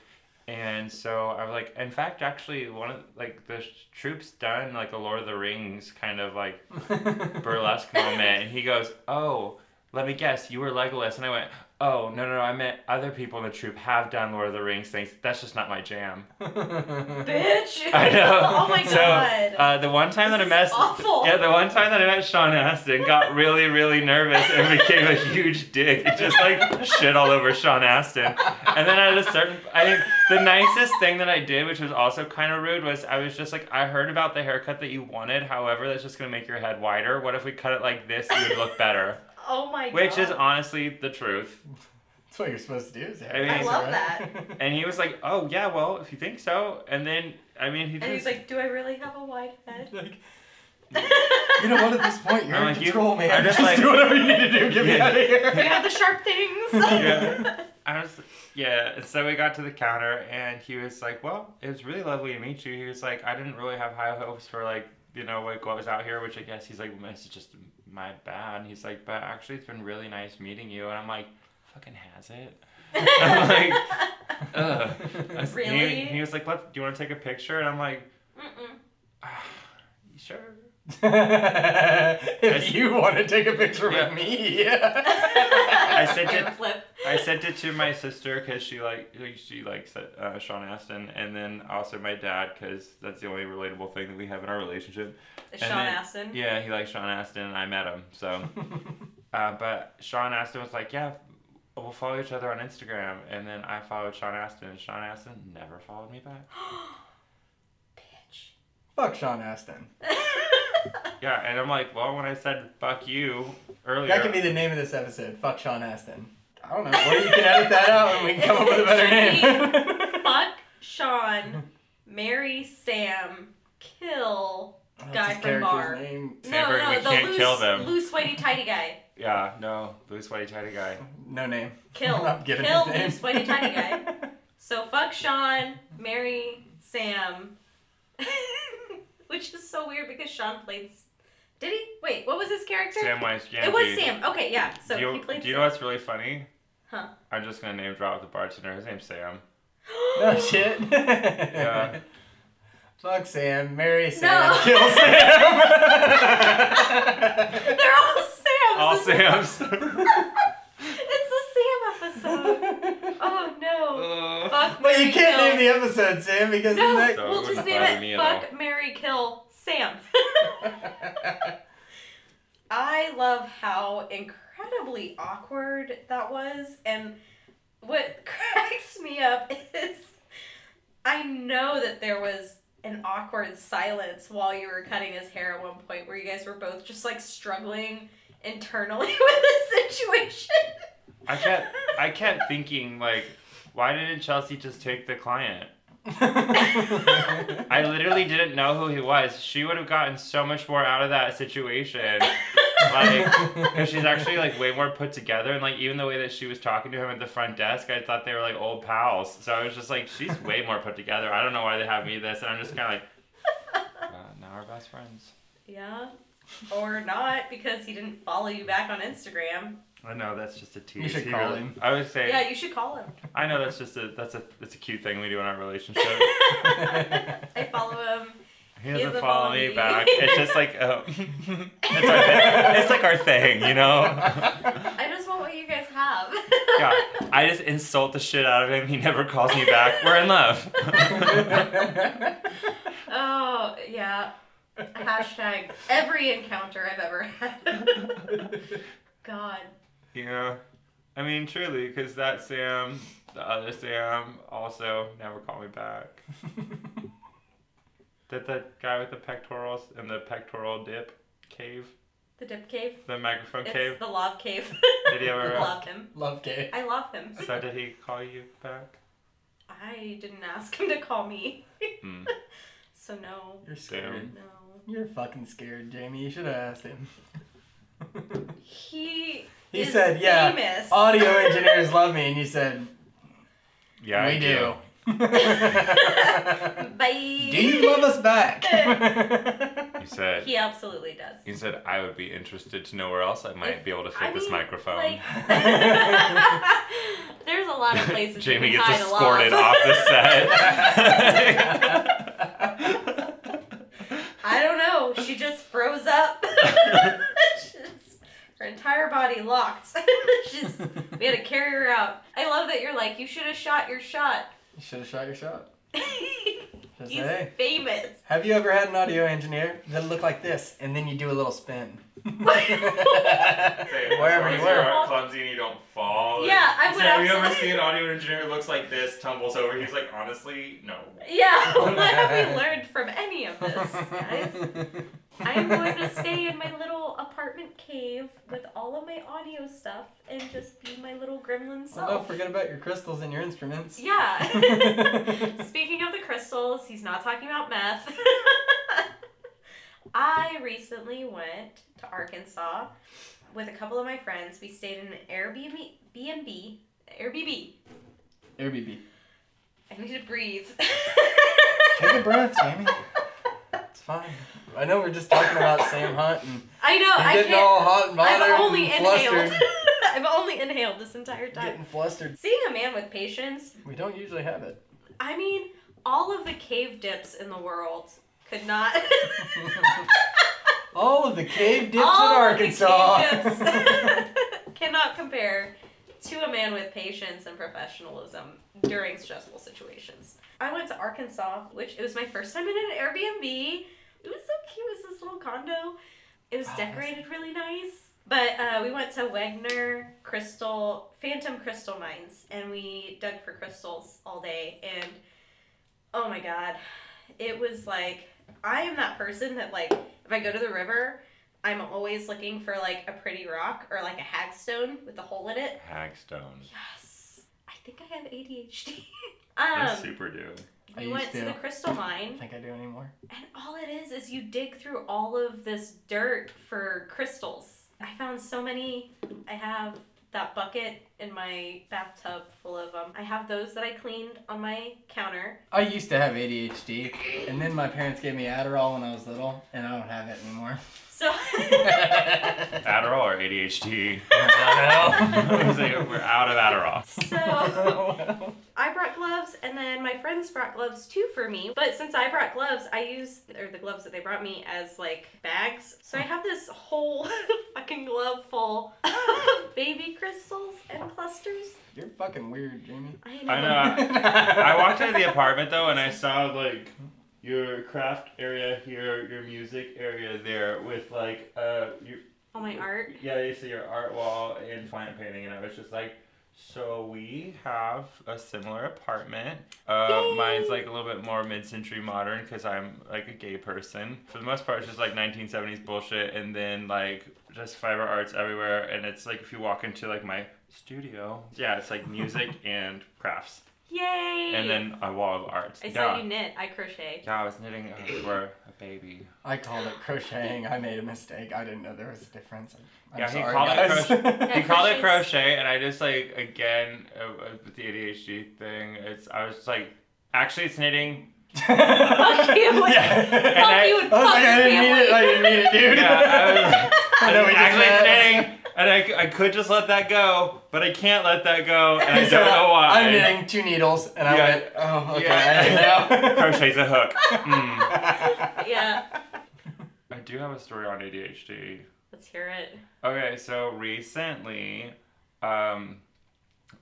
Speaker 3: And so I was like, in fact, actually, one of like the troops done like a Lord of the Rings kind of like burlesque moment, and he goes, "Oh, let me guess, you were Legolas," and I went, "Oh, no, no, no, I meant other people in the troupe have done Lord of the Rings things. That's just not my jam."
Speaker 1: Bitch.
Speaker 3: I know.
Speaker 1: oh my
Speaker 3: so,
Speaker 1: god.
Speaker 3: Uh, the one time that I met,
Speaker 1: awful.
Speaker 3: yeah, the one time that I met Sean Astin, got really, really nervous and became a huge dick, and just like shit all over Sean Astin. And then at a certain, I think the nicest thing that I did, which was also kind of rude, was I was just like, I heard about the haircut that you wanted. However, that's just gonna make your head wider. What if we cut it like this? You would look better.
Speaker 1: Oh my god.
Speaker 3: Which is honestly the truth.
Speaker 4: That's what you're supposed to do. Is
Speaker 3: I mean-
Speaker 1: I love that.
Speaker 3: And he was like, "Oh yeah, well, if you think so." And then, I mean, he
Speaker 1: And
Speaker 3: just
Speaker 1: he's like, "Do I really have a wide head?"
Speaker 4: Like, you know what? At this point, you're
Speaker 3: I'm
Speaker 4: in
Speaker 3: like, you-
Speaker 4: control, man.
Speaker 3: I'm just
Speaker 4: just
Speaker 3: like-
Speaker 4: do whatever you need to do. Get me out of here.
Speaker 1: We have the sharp things.
Speaker 3: Yeah. I was, yeah. And so we got to the counter, and he was like, "Well, it was really lovely to meet you." He was like, "I didn't really have high hopes for like, you know, like what was out here," which I guess he's like, "This is just my bad." And he's like, "But actually, it's been really nice meeting you." And I'm like, "Fucking has it?" I'm like, Ugh. I and
Speaker 1: Really?
Speaker 3: He, he was like, "Let, do you want to take a picture?" And I'm like,
Speaker 1: Mm-mm.
Speaker 3: ah, "Sure."
Speaker 4: if you want to take a picture
Speaker 3: Yeah.
Speaker 4: with me,
Speaker 3: I sent
Speaker 1: And
Speaker 3: it.
Speaker 1: flip.
Speaker 3: I sent it to my sister because she like like, she likes uh, Sean Astin, and then also my dad because that's the only relatable thing that we have in our relationship.
Speaker 1: Sean
Speaker 3: then-
Speaker 1: Astin.
Speaker 3: Yeah, he likes Sean Astin, and I met him. So, uh, but Sean Astin was like, "Yeah, we'll follow each other on Instagram," and then I followed Sean Astin, and Sean Astin never followed me back.
Speaker 1: Bitch.
Speaker 4: Fuck Sean Astin.
Speaker 3: Yeah, and I'm like, well, when I said fuck you earlier,
Speaker 4: That could be the name of this episode. Fuck Sean Astin. I don't know. Or you can edit that out and we can come up with a better name.
Speaker 1: Fuck Sean, marry Sam, kill.
Speaker 4: Oh, What's
Speaker 1: Guy from
Speaker 4: character's
Speaker 1: Bar.
Speaker 4: name?
Speaker 3: Sandberg,
Speaker 1: no, no,
Speaker 3: we
Speaker 1: the
Speaker 3: can't
Speaker 1: loose,
Speaker 3: kill them.
Speaker 1: loose, whitey, tighty guy.
Speaker 3: yeah, no, loose whitey tighty guy.
Speaker 4: No name.
Speaker 1: Kill.
Speaker 4: I'm not giving
Speaker 1: Kill
Speaker 4: his name.
Speaker 1: loose, whitey, tighty guy. So fuck Sean, marry Sam. Which is so weird because Sean played. Did he? Wait, what was his character?
Speaker 3: Samwise Gamgee.
Speaker 1: It was Sam. Okay, yeah. So
Speaker 3: do you,
Speaker 1: he played
Speaker 3: do you
Speaker 1: Sam.
Speaker 3: know what's really funny?
Speaker 1: Huh.
Speaker 3: I'm just gonna name drop the bartender. His name's Sam.
Speaker 4: No shit.
Speaker 3: Yeah.
Speaker 4: Fuck Sam. Marry Sam.
Speaker 1: No.
Speaker 4: Kill Sam.
Speaker 1: They're all Sam's.
Speaker 3: All
Speaker 1: This is-
Speaker 3: Sam's.
Speaker 1: it's the Sam episode. Oh no.
Speaker 3: Uh,
Speaker 1: Fuck.
Speaker 4: But you can't
Speaker 1: kill.
Speaker 4: name the episode Sam because
Speaker 1: No,
Speaker 4: then
Speaker 3: So it
Speaker 1: we'll just name
Speaker 3: bother me
Speaker 1: it Fuck, Mary, Kill, Sam. I love how incredibly awkward that was, and what cracks me up is I know that there was an awkward silence while you were cutting his hair at one point where you guys were both just like struggling internally with the situation.
Speaker 3: I kept I kept thinking like, why didn't Chelsea just take the client? I literally didn't know who he was. She would have gotten so much more out of that situation. Like, because she's actually like way more put together, and like even the way that she was talking to him at the front desk, I thought they were like old pals. So I was just like, she's way more put together. I don't know why they have me this, and I'm just kind of like, uh, now we're best friends.
Speaker 1: Yeah. Or not because he didn't follow you back on Instagram.
Speaker 3: I know that's just a tease.
Speaker 4: You should
Speaker 3: He
Speaker 4: call
Speaker 3: really-
Speaker 4: him.
Speaker 3: I would say.
Speaker 1: Yeah, you should call him.
Speaker 3: I know that's just a that's a that's a cute thing we do in our relationship.
Speaker 1: I follow him.
Speaker 3: He
Speaker 1: He
Speaker 3: doesn't
Speaker 1: doesn't
Speaker 3: follow
Speaker 1: follow
Speaker 3: me
Speaker 1: me.
Speaker 3: back. It's just like uh, it's, our thing. it's like our thing, you know.
Speaker 1: I just want what you guys have.
Speaker 3: Yeah, I just insult the shit out of him. He never calls me back. We're in love.
Speaker 1: oh, yeah. Hashtag every encounter I've ever had. God.
Speaker 3: yeah, I mean truly, because that Sam, the other Sam, also never called me back. Did that guy with the pectorals in the pectoral dip cave,
Speaker 1: The dip cave.
Speaker 3: the microphone
Speaker 1: It's
Speaker 3: cave?
Speaker 1: the love cave.
Speaker 3: Did he ever-
Speaker 1: love him?
Speaker 4: Love Kate.
Speaker 1: I love him.
Speaker 3: So did he call you back?
Speaker 1: I didn't ask him to call me.
Speaker 3: Hmm.
Speaker 1: So no.
Speaker 4: You're scared.
Speaker 1: No.
Speaker 4: You're fucking scared, Jamie. You should have asked him.
Speaker 1: He
Speaker 4: He
Speaker 1: is
Speaker 4: said, "Yeah,
Speaker 1: famous.
Speaker 4: Audio engineers love me, and you said,
Speaker 3: Yeah,
Speaker 4: we
Speaker 3: I
Speaker 4: do.
Speaker 1: Bye.
Speaker 4: do you love us back?
Speaker 3: You said
Speaker 1: He absolutely does.
Speaker 3: you said I would be interested to know where else I might
Speaker 1: If-
Speaker 3: be able to fit
Speaker 1: I
Speaker 3: this
Speaker 1: mean,
Speaker 3: microphone.
Speaker 1: like- There's a lot of places
Speaker 3: Jamie
Speaker 1: you
Speaker 3: gets
Speaker 1: can hide
Speaker 3: escorted
Speaker 1: love.
Speaker 3: off the set.
Speaker 1: I don't know. She just froze up. Her entire body locked. She's, we had to carry her out. I love that you're like, you should have shot your shot.
Speaker 4: You should have shot your shot.
Speaker 1: He's
Speaker 4: hey,
Speaker 1: famous.
Speaker 4: have you ever had an audio engineer that look like this, and then you do a little spin? Wherever you were.
Speaker 3: clumsy and you don't fall.
Speaker 1: Yeah, I would
Speaker 3: Have you ever
Speaker 1: absolutely-
Speaker 3: seen an audio engineer who looks like this, tumbles over? He's like, honestly, no.
Speaker 1: Yeah, what have we learned from any of this, guys? I'm going to stay in my little apartment cave with all of my audio stuff and just be my little gremlin oh,
Speaker 4: Well,
Speaker 1: self.
Speaker 4: don't forget about your crystals and your instruments.
Speaker 1: Yeah. Speaking of the crystals, he's not talking about meth. I recently went to Arkansas with a couple of my friends. We stayed in an Airbnb, Airbnb.
Speaker 4: Airbnb.
Speaker 1: I need to breathe.
Speaker 4: Take a breath, Jamie. It's fine. I know we're just talking about Sam Hunt and
Speaker 1: I know. I
Speaker 4: getting
Speaker 1: can't.
Speaker 4: all hot and bothered
Speaker 1: I've only
Speaker 4: and
Speaker 1: inhaled.
Speaker 4: flustered.
Speaker 1: I've only inhaled this entire time.
Speaker 4: Getting flustered.
Speaker 1: Seeing a man with patience,
Speaker 4: We don't usually have it.
Speaker 1: I mean, all of the cave dips in the world could not.
Speaker 4: All of the cave dips
Speaker 1: all
Speaker 4: in Arkansas.
Speaker 1: cannot compare to a man with patience and professionalism during stressful situations. I went to Arkansas, which it was my first time in an Airbnb. It was so cute. It was this little condo. It was
Speaker 4: Oh, that's-
Speaker 1: decorated really nice. But uh, we went to Wegner Crystal, Phantom Crystal Mines, and we dug for crystals all day. And oh my god, it was like I am that person that like if If I go to the river, I'm always looking for like a pretty rock or like a hagstone with a hole in it.
Speaker 3: Hagstone.
Speaker 1: Yes. I think I have ADHD.
Speaker 3: I
Speaker 1: um,
Speaker 3: super do.
Speaker 4: I
Speaker 1: we
Speaker 4: used
Speaker 1: went to
Speaker 4: to.
Speaker 1: the crystal
Speaker 4: I
Speaker 1: mine,
Speaker 4: don't think I do anymore.
Speaker 1: and all it is is you dig through all of this dirt for crystals. I found so many. I have that bucket in my bathtub full of them. I have those that I cleaned on my counter.
Speaker 4: I used to have ADHD, and then my parents gave me Adderall when I was little, and I don't have it anymore.
Speaker 1: So
Speaker 3: Adderall or ADHD?
Speaker 4: I
Speaker 3: It's like, We're out of Adderall.
Speaker 1: so
Speaker 4: don't know.
Speaker 1: I brought gloves, and then my friends brought gloves too for me. But since I brought gloves, I use or the gloves that they brought me as like bags. So I have this whole fucking glove full of baby crystals and clusters.
Speaker 4: You're fucking weird, Jamie.
Speaker 1: I know.
Speaker 3: I know. I walked into the apartment though, and I saw like your craft area here, your music area there, with like uh, your
Speaker 1: All my art.
Speaker 3: yeah, you see your art wall and plant painting, and I was just like. So we have a similar apartment. Uh, mine's like a little bit more mid-century modern because I'm like a gay person. For the most part, it's just like 1970s bullshit, and then like just fiber arts everywhere. And it's like if you walk into like my studio, yeah, it's like music and crafts,
Speaker 1: Yay!
Speaker 3: and then a wall of arts.
Speaker 1: I
Speaker 3: yeah.
Speaker 1: saw you knit. I crochet.
Speaker 3: Yeah, I was knitting uh, for a baby.
Speaker 4: I called it crocheting. I made a mistake. I didn't know there was a difference. I'm
Speaker 3: Yeah, he
Speaker 4: sorry,
Speaker 3: called it
Speaker 4: guys.
Speaker 1: Yeah,
Speaker 3: he called it crochet, and I just like again uh, uh, with the ADHD thing. It's I was just like, actually, it's knitting.
Speaker 1: Fuck you.
Speaker 4: Yeah.
Speaker 3: And I-
Speaker 1: you
Speaker 4: I
Speaker 1: and
Speaker 4: was like, I didn't mean it. I didn't mean it, dude.
Speaker 3: Yeah, I was-
Speaker 4: I know what
Speaker 3: actually, it's knitting, and I, I could just let that go, but I can't let that go, and I
Speaker 4: So,
Speaker 3: don't know why.
Speaker 4: I'm knitting two needles, and I
Speaker 3: Yeah.
Speaker 4: went, oh, okay.
Speaker 3: Yeah.
Speaker 4: I know.
Speaker 3: Crochet's a hook. Mm.
Speaker 1: Yeah.
Speaker 3: I do have a story on ADHD.
Speaker 1: Let's hear it.
Speaker 3: Okay, so recently, um,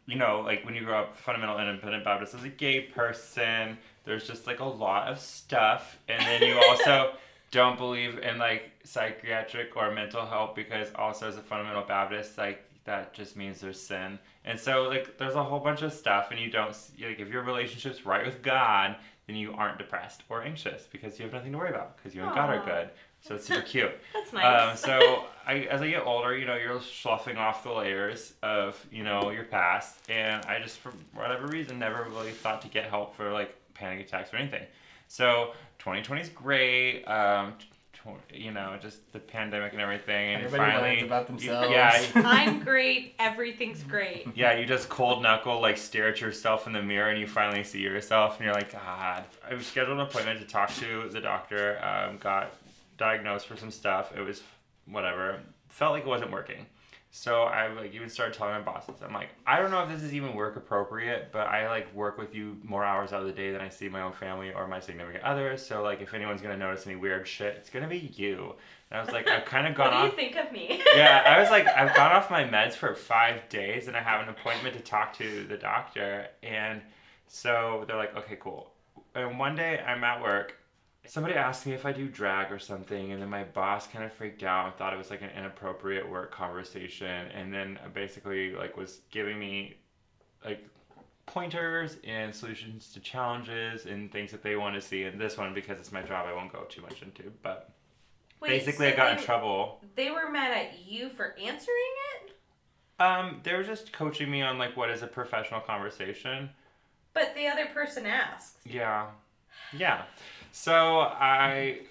Speaker 3: you know, like when you grow up fundamental independent Baptist as a gay person, there's just like a lot of stuff, and then you also don't believe in like psychiatric or mental health because also as a fundamental Baptist, like that just means there's sin, and so like there's a whole bunch of stuff, and you don't like if your relationship's right with God, then you aren't depressed or anxious because you have nothing to worry about because you and God are good. So it's super cute.
Speaker 1: That's
Speaker 3: Um,
Speaker 1: nice.
Speaker 3: so I, as I get older, you know, you're sloughing off the layers of, you know, your past, and I just, for whatever reason, never really thought to get help for like panic attacks or anything. So 2020 is great. Um, tw- you know, just the pandemic and everything, and
Speaker 4: Everybody
Speaker 3: finally,
Speaker 4: learns about
Speaker 3: you-
Speaker 4: themselves.
Speaker 3: yeah,
Speaker 1: I'm great. Everything's great.
Speaker 3: yeah, you just cold knuckle, like stare at yourself in the mirror, and you finally see yourself, and you're like, God. I've scheduled an appointment to talk to the doctor. Um, got diagnosed for some stuff. It was whatever. Felt like it wasn't working. So I like even started telling my bosses. I'm like, I don't know if this is even work appropriate, but I like work with you more hours out of the day than I see my own family or my significant other. So like, if anyone's gonna notice any weird shit, it's gonna be you. And I was like, I've kind of gone
Speaker 1: what do
Speaker 3: off
Speaker 1: you think of me?
Speaker 3: yeah, I was like, I've gone off my meds for five days and I have an appointment to talk to the doctor. And so they're like, okay, cool. And one day I'm at work. Somebody asked me if I do drag or something, and then my boss kind of freaked out and thought it was like an inappropriate work conversation, and then basically like was giving me like pointers and solutions to challenges and things that they want to see. And this one, because it's my job, I won't go too much into. But
Speaker 1: Wait,
Speaker 3: basically,
Speaker 1: so
Speaker 3: I got in trouble.
Speaker 1: They were mad at you for answering it,
Speaker 3: Um, they were just coaching me on like what is a professional conversation.
Speaker 1: but the other person asked.
Speaker 3: Yeah, yeah. So I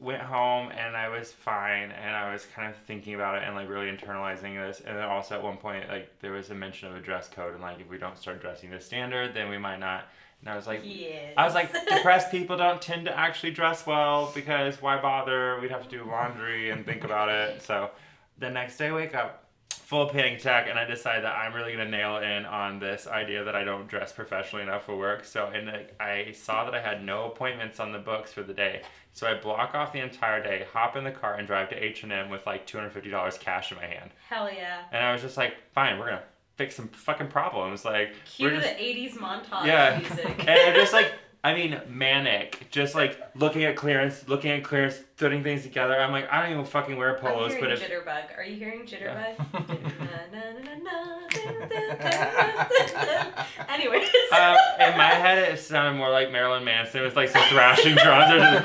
Speaker 3: went home and I was fine, and I was kind of thinking about it and like really internalizing this. And then also at one point, like there was a mention of a dress code, and like if we don't start dressing the standard, then we might not. And I was like,
Speaker 1: yes.
Speaker 3: I was like, depressed people don't tend to actually dress well because why bother? We'd have to do laundry and think about it. So the next day, I wake up full panic attack, and I decide that I'm really gonna nail in on this idea that I don't dress professionally enough for work. So and I saw that I had no appointments on the books for the day, so I block off the entire day, hop in the car, and drive to H and M with like two hundred fifty dollars cash in my hand.
Speaker 1: Hell yeah.
Speaker 3: And I was just like, fine, we're gonna fix some fucking problems. Like
Speaker 1: Cue
Speaker 3: just
Speaker 1: the 80s montage
Speaker 3: Yeah.
Speaker 1: music.
Speaker 3: and I'm just like I mean manic, just like looking at clearance, looking at clearance, putting things together. I'm like, I don't even fucking wear polos, but if
Speaker 1: jitterbug. Are you hearing jitterbug? Anyways.
Speaker 3: um, in my head it sounded more like Marilyn Manson with like some thrashing drums, or just,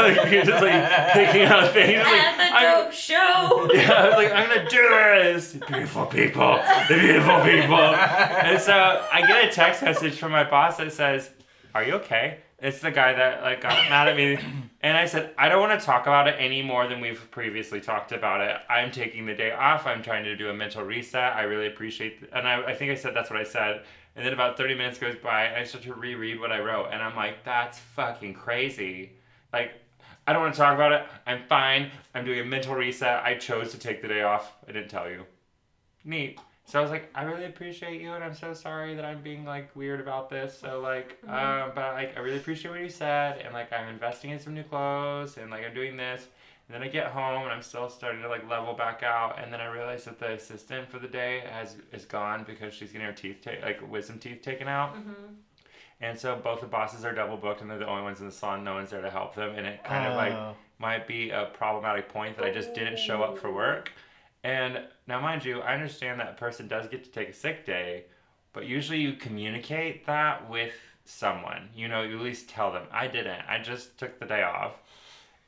Speaker 3: like, you're just like picking out things. Like,
Speaker 1: At the
Speaker 3: I'm-
Speaker 1: dope show.
Speaker 3: Yeah, I was like, I'm gonna do this. Beautiful people, the beautiful people. And so I get a text message from my boss that says, "Are you okay?" It's the guy that like got mad at me, and I said, "I don't want to talk about it any more than we've previously talked about it. I'm taking the day off. I'm trying to do a mental reset. I really appreciate." th-" And I, I think I said that's what I said. And then about 30 minutes goes by, and I start to reread what I wrote, and I'm like, "That's fucking crazy." Like I don't want to talk about it. I'm fine. I'm doing a mental reset. I chose to take the day off. I didn't tell you. Neat. So I was like, I really appreciate you, and I'm so sorry that I'm being like weird about this. So like, um, but like, I really appreciate what you said, and like, I'm investing in some new clothes, and like, I'm doing this. And then I get home, and I'm still starting to like level back out, and then I realize that the assistant for the day has is gone because she's getting her teeth ta- like wisdom teeth taken out.
Speaker 1: Mhm.
Speaker 3: And so both the bosses are double booked, and they're the only ones in the salon. No one's there to help them, and it kind of like
Speaker 4: Oh.
Speaker 3: might be a problematic point that I just didn't show up for work. And now, mind you, I understand that a person does get to take a sick day, but usually you communicate that with someone. You know, you at least tell them. I didn't. I just took the day off.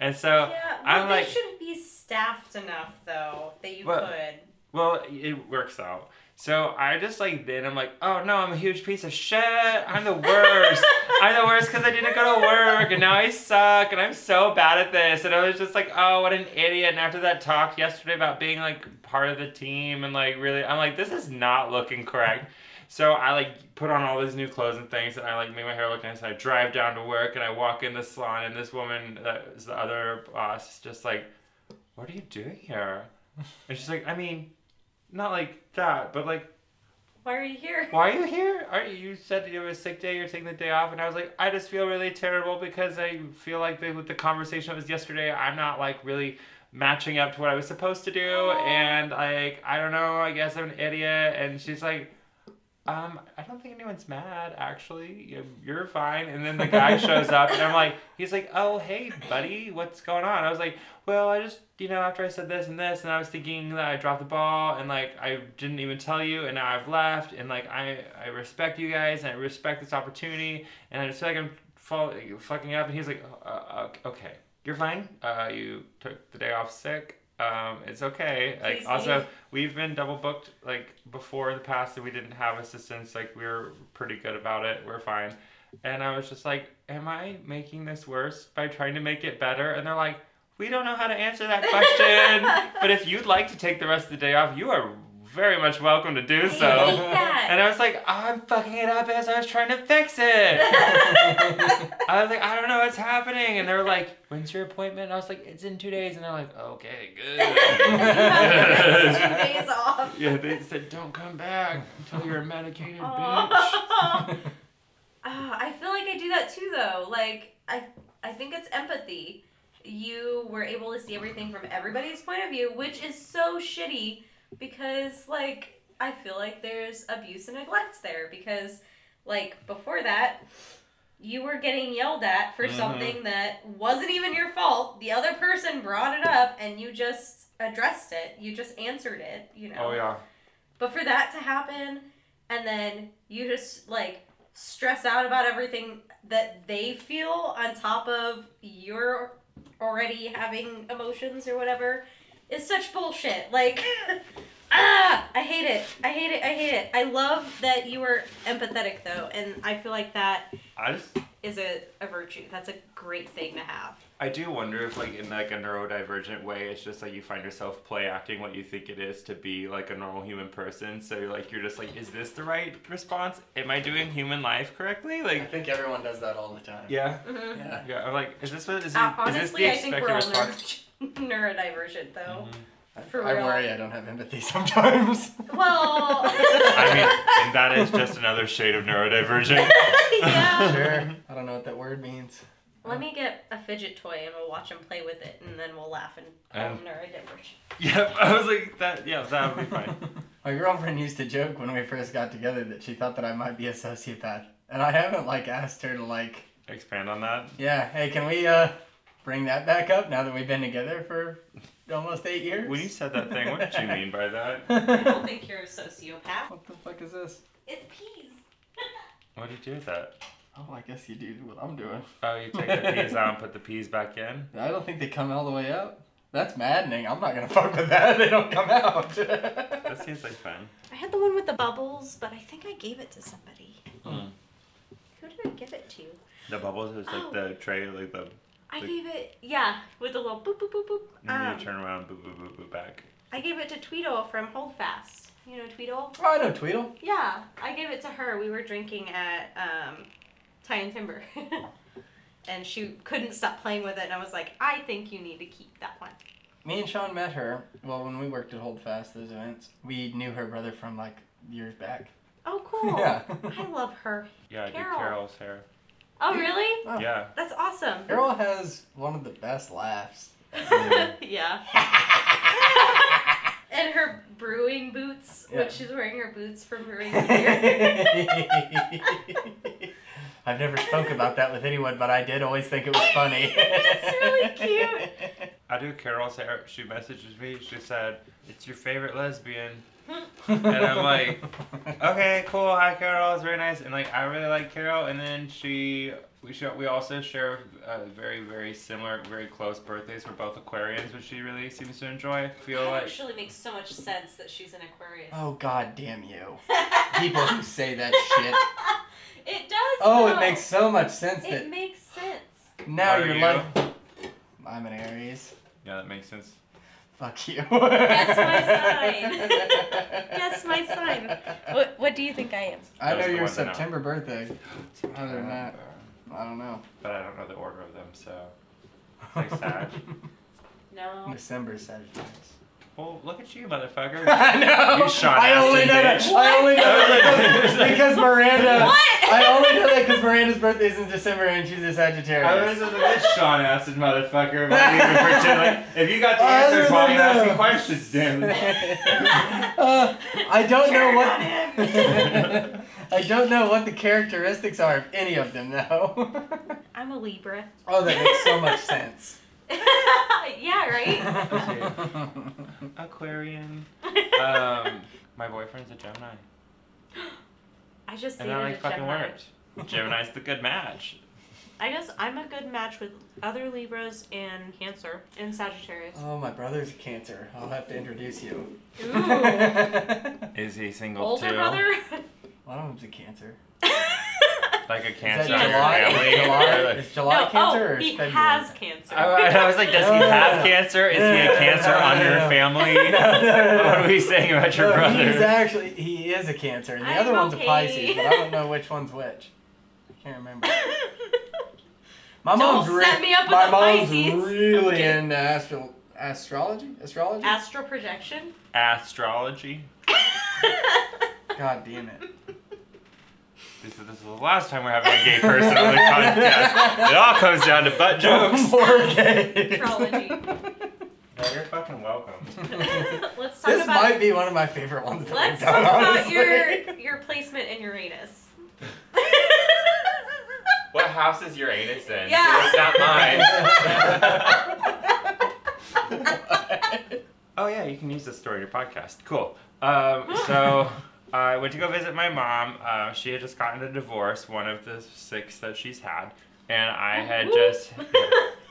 Speaker 3: And so
Speaker 1: Yeah,
Speaker 3: I'm
Speaker 1: well, they
Speaker 3: like,
Speaker 1: should be staffed enough though that you
Speaker 3: Well,
Speaker 1: could.
Speaker 3: well, it works out. So I just like then I'm like, oh no, I'm a huge piece of shit. I'm the worst. I'm the worst because I didn't go to work and now I suck and I'm so bad at this. And I was just like, oh, what an idiot. And after that talk yesterday about being like part of the team and like really, I'm like, this is not looking correct. So I like put on all these new clothes and things, and I like make my hair look nice. And I drive down to work, and I walk in the salon, and this woman, that is the other boss, is just like, "What are you doing here?" And she's like, "I mean, not like that, but like,
Speaker 1: Why are you here?
Speaker 3: why are you here? Are you, you said you have a sick day, you're taking the day off?" And I was like, "I just feel really terrible because I feel like the, with the conversation that was yesterday, I'm not like really." matching up to what I was supposed to do and like I don't know I guess I'm an idiot and she's like um, I don't think anyone's mad, actually. You- You're fine. And then the guy shows up, and I'm like, he's like, oh, hey, buddy, what's going on? I was like, well, I just, you know, after I said this and this, and I was thinking that I dropped the ball, and like, I didn't even tell you, and now I've left, and like, I, I respect you guys, and I respect this opportunity, and I just feel like I'm fall, fucking up. And he's like, uh, uh, okay, you're fine. Uh, you took the day off sick. Um, it's okay. Like,
Speaker 1: Please
Speaker 3: also,
Speaker 1: leave.
Speaker 3: we've been double booked like before in the past and we didn't have assistance. like we were pretty good about it we're fine and i was just like am i making this worse by trying to make it better and they're like we don't know how to answer that question but if you'd like to take the rest of the day off you are very much welcome to do so
Speaker 1: hate
Speaker 3: and i was like i'm fucking it up as i was trying to fix it I was like, I don't know what's happening. And they're like, when's your appointment? And I was like, it's in two days. And they're like, okay, good.
Speaker 1: Two days off.
Speaker 3: yeah, they said, don't come back until you're a medicated bitch.
Speaker 1: Aw. Ah, I feel like I do that too, though. Like I, I think it's empathy. You were able to see everything from everybody's point of view, which is so shitty because, like, I feel like there's abuse and neglect there because, like, before that, you were getting yelled at for
Speaker 3: Mhm.
Speaker 1: something that wasn't even your fault. The other person brought it up, and you just addressed it. You just answered it. You know.
Speaker 3: Oh, yeah.
Speaker 1: But for that to happen, and then you just like stress out about everything that they feel on top of your already having emotions or whatever is such bullshit. Like, ah, I hate it. I hate it. I hate it. I love that you were empathetic though, and I feel like that
Speaker 3: I just,
Speaker 1: is a, a virtue. That's a great thing to have.
Speaker 3: I do wonder if, like, in like a neurodivergent way, it's just like you find yourself play acting what you think it is to be like a normal human person. So, like, you're just like, is this the right response? Am I doing human life correctly? Like, I
Speaker 4: think everyone does that all the time.
Speaker 3: yeah.
Speaker 1: Mm-hmm.
Speaker 4: Yeah.
Speaker 3: Yeah, I'm like, is this what is, it,
Speaker 1: Uh,
Speaker 3: is this
Speaker 1: honestly,
Speaker 3: the
Speaker 1: I think
Speaker 3: expected
Speaker 1: we're all
Speaker 3: response?
Speaker 1: Neuro- neurodivergent though.
Speaker 4: I,
Speaker 1: For
Speaker 4: I
Speaker 1: real.
Speaker 4: worry I don't have empathy sometimes.
Speaker 1: Well,
Speaker 3: I mean, and that is just another shade of neurodivergent.
Speaker 1: yeah.
Speaker 4: sure. I don't know what that word means.
Speaker 1: Let me get a fidget toy and we'll watch him play with it, and then we'll laugh and call
Speaker 3: Um,
Speaker 1: him neurodivergent.
Speaker 3: Yep, I was like that. Yeah, that would be fine.
Speaker 4: My girlfriend used to joke when we first got together that she thought that I might be a sociopath. And I haven't like asked her to like,
Speaker 3: Expand on that.
Speaker 4: yeah, hey, can we uh bring that back up now that we've been together for almost eight years.
Speaker 3: When you said that thing, what did you mean by that?
Speaker 1: I don't think you're a sociopath.
Speaker 4: What the fuck is this?
Speaker 1: It's peas.
Speaker 3: What did you do with that?
Speaker 4: Oh, I guess you do what I'm doing.
Speaker 3: Oh, you take the peas out and put the peas back in?
Speaker 4: I don't think they come all the way out. That's maddening. I'm not gonna fuck with that. They don't come out.
Speaker 3: That seems like fun.
Speaker 1: I had the one with the bubbles, but I think I gave it to somebody.
Speaker 3: Mm.
Speaker 1: Who did I give it to?
Speaker 3: The bubbles is like
Speaker 1: Oh.
Speaker 3: the tray, like the.
Speaker 1: I
Speaker 3: Like-
Speaker 1: gave it, yeah, with the little boop boop boop boop.
Speaker 3: And then
Speaker 1: Um,
Speaker 3: you turn around, boop, boop, boop, boop, back.
Speaker 1: I gave it to Tweedle from Holdfast. You know Tweedle?
Speaker 4: oh, I know Tweedle.
Speaker 1: Yeah, I gave it to her. We were drinking at um, Tie and Timber. and she couldn't stop playing with it, and I was like, I think you need to keep that one.
Speaker 4: Me and Sean met her. Well, when we worked at Holdfast, those events, we knew her brother from like years back.
Speaker 1: Oh, cool.
Speaker 4: Yeah.
Speaker 1: I love her.
Speaker 3: Yeah, I did Carol's hair.
Speaker 1: Oh, really?
Speaker 4: Oh.
Speaker 3: Yeah.
Speaker 1: That's awesome.
Speaker 4: Carol has one of the best laughs.
Speaker 1: yeah. and her brewing boots,
Speaker 4: Yeah.
Speaker 1: when she's wearing her boots from brewing beer.
Speaker 4: I've never spoke about that with anyone, but I did always think it was funny.
Speaker 1: It's really cute.
Speaker 3: I do Carol's hair. She messages me. She said, "It's your favorite lesbian." And I'm like, Okay, cool. Hi, Carol. It's very nice. And like, I really like Carol. And then she, we show, we also share uh, very, very similar, very close birthdays. We're both Aquarians, which she really seems to enjoy. Feel
Speaker 1: That
Speaker 3: like
Speaker 1: actually makes so much sense that she's an Aquarius.
Speaker 4: Oh god damn you. People who say that shit.
Speaker 1: It does.
Speaker 4: Oh,
Speaker 1: though.
Speaker 4: it makes so much sense
Speaker 1: It
Speaker 4: that
Speaker 1: makes sense.
Speaker 4: now
Speaker 3: Are
Speaker 4: you're
Speaker 3: you?
Speaker 4: like I'm an Aries.
Speaker 3: yeah, that makes sense.
Speaker 4: Fuck you.
Speaker 1: Guess my sign. Guess my sign. What What do you think I am?
Speaker 4: I know
Speaker 3: Those are the
Speaker 4: your
Speaker 3: ones I know.
Speaker 4: September birthday. Other than that, I don't know.
Speaker 3: But I don't know the order of them, so. It's like Sag.
Speaker 1: No.
Speaker 4: December Sagittarius.
Speaker 3: Well, look at you, motherfucker.
Speaker 4: I know.
Speaker 3: You Sean
Speaker 4: I only know that. I only know that because, because Miranda.
Speaker 1: What?
Speaker 4: I only know that because Miranda's birthday is in December and she's a
Speaker 3: I was
Speaker 4: Sagittarius.
Speaker 3: just this Sean Acid motherfucker. Why do you even pretend like if you got the
Speaker 4: Other
Speaker 3: answers, why are you asking questions, damn it?
Speaker 4: uh, I don't know what. I don't know what the characteristics are of any of them, though.
Speaker 1: I'm a Libra.
Speaker 4: oh, that makes so much sense.
Speaker 1: Yeah, right.
Speaker 3: Aquarian. Um, my boyfriend's a Gemini,
Speaker 1: I just
Speaker 3: and
Speaker 1: dated
Speaker 3: that like fucking
Speaker 1: Gemini.
Speaker 3: worked. Gemini's the good match.
Speaker 1: I guess I'm a good match with other Libras and Cancer and Sagittarius.
Speaker 4: oh, my brother's a Cancer. I'll have to introduce you.
Speaker 1: Ooh.
Speaker 3: Is he single
Speaker 1: Older
Speaker 3: too?
Speaker 1: brother.
Speaker 4: One of them's a Cancer.
Speaker 3: Like a
Speaker 4: Is
Speaker 3: cancer
Speaker 4: that
Speaker 3: on your
Speaker 4: July?
Speaker 3: family?
Speaker 4: July? Is July
Speaker 1: no, oh,
Speaker 4: Cancer
Speaker 1: oh,
Speaker 4: or is
Speaker 1: he
Speaker 4: February?
Speaker 1: has cancer.
Speaker 3: I, I was like, does he have cancer? Is he a cancer on your family?
Speaker 4: No, no, no, no.
Speaker 3: What are we saying about your
Speaker 4: No,
Speaker 3: brother?
Speaker 4: He's actually he is a Cancer, and the
Speaker 1: I'm
Speaker 4: other one's
Speaker 1: okay.
Speaker 4: a Pisces, but I don't know which one's which. I can't remember. My
Speaker 1: Don't
Speaker 4: mom's re-
Speaker 1: set me up with
Speaker 4: my
Speaker 1: a
Speaker 4: mom's
Speaker 1: Pisces.
Speaker 4: really
Speaker 1: Okay.
Speaker 4: into astro- astrology. Astrology.
Speaker 1: Astral projection.
Speaker 3: Astrology.
Speaker 4: God damn it.
Speaker 3: This is, this is the last time we're having a gay person on the podcast. It all comes down to butt jokes.
Speaker 4: More gay.
Speaker 1: Astrology.
Speaker 3: You're fucking welcome.
Speaker 1: Let's talk
Speaker 4: This
Speaker 1: about.
Speaker 4: might be one of my favorite ones. That
Speaker 1: let's
Speaker 4: we've
Speaker 1: talk about
Speaker 4: honestly.
Speaker 1: your your placement in Uranus.
Speaker 3: What house is your anus in?
Speaker 1: Yeah.
Speaker 3: It's not mine. oh yeah, you can use this story in your podcast. Cool. Um, so I went to go visit my mom. Uh, she had just gotten a divorce, one of the six that she's had, and I had just.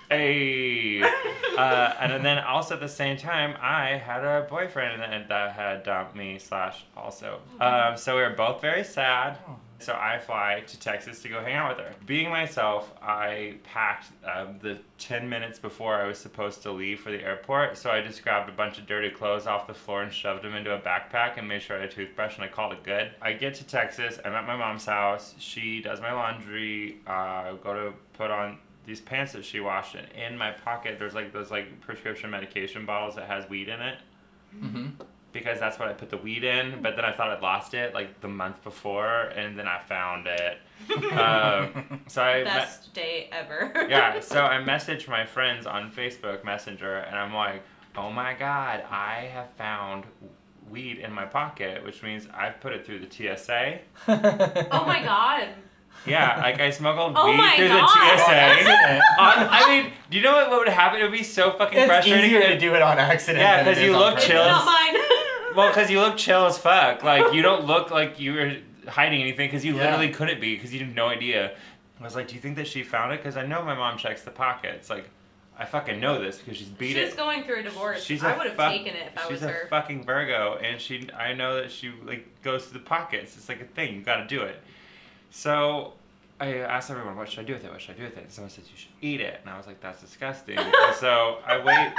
Speaker 3: Hey, uh, and then also at the same time, I had a boyfriend that, that had dumped me. Slash, also, um, so we were both very sad. So I fly to Texas to go hang out with her. Being myself, I packed um, the 10 minutes before I was supposed to leave for the airport. So I just grabbed a bunch of dirty clothes off the floor and shoved them into a backpack and made sure I had a toothbrush and I called it good. I get to Texas. I'm at my mom's house. She does my laundry. Uh, go to put on these pants that she washed and in my pocket there's like those like prescription medication bottles that has weed in it
Speaker 4: Mhm.
Speaker 3: Because that's what I put the weed in. But then I thought I'd lost it like the month before, and then I found it. Um, so I me-
Speaker 1: Best day ever.
Speaker 3: yeah, so I messaged my friends on Facebook Messenger, and I'm like, "Oh my God, I have found weed in my pocket, which means I've put it through the TSA."
Speaker 1: Oh my god.
Speaker 3: Yeah, like I smuggled
Speaker 1: Oh
Speaker 3: weed through
Speaker 1: God.
Speaker 3: the TSA.
Speaker 4: Accident.
Speaker 3: on, I mean, do you know what, what would happen? It would be so fucking
Speaker 4: It's
Speaker 3: frustrating.
Speaker 4: easier to do it on accident.
Speaker 3: Yeah,
Speaker 4: than it
Speaker 3: 'cause
Speaker 4: is
Speaker 3: you look
Speaker 4: purpose.
Speaker 1: It's
Speaker 3: chill.
Speaker 1: not mine.
Speaker 3: Well, because you look chill as fuck. Like you don't look like you were hiding anything because you
Speaker 4: Yeah.
Speaker 3: literally couldn't be because you had no idea. I was like, do you think that she found it? Because I know my mom checks the pockets. Like, I fucking know this because she's beat
Speaker 1: She's
Speaker 3: it.
Speaker 1: going through a divorce.
Speaker 3: She's
Speaker 1: I
Speaker 3: a
Speaker 1: would have
Speaker 3: fuck-
Speaker 1: taken it if I
Speaker 3: She's
Speaker 1: was
Speaker 3: a
Speaker 1: her.
Speaker 3: fucking Virgo, and she. I know that she like goes to the pockets. It's like a thing. You got to do it. So I asked everyone, what should I do with it? What should I do with it? And someone said you should eat it, and I was like, that's disgusting. and so I wait.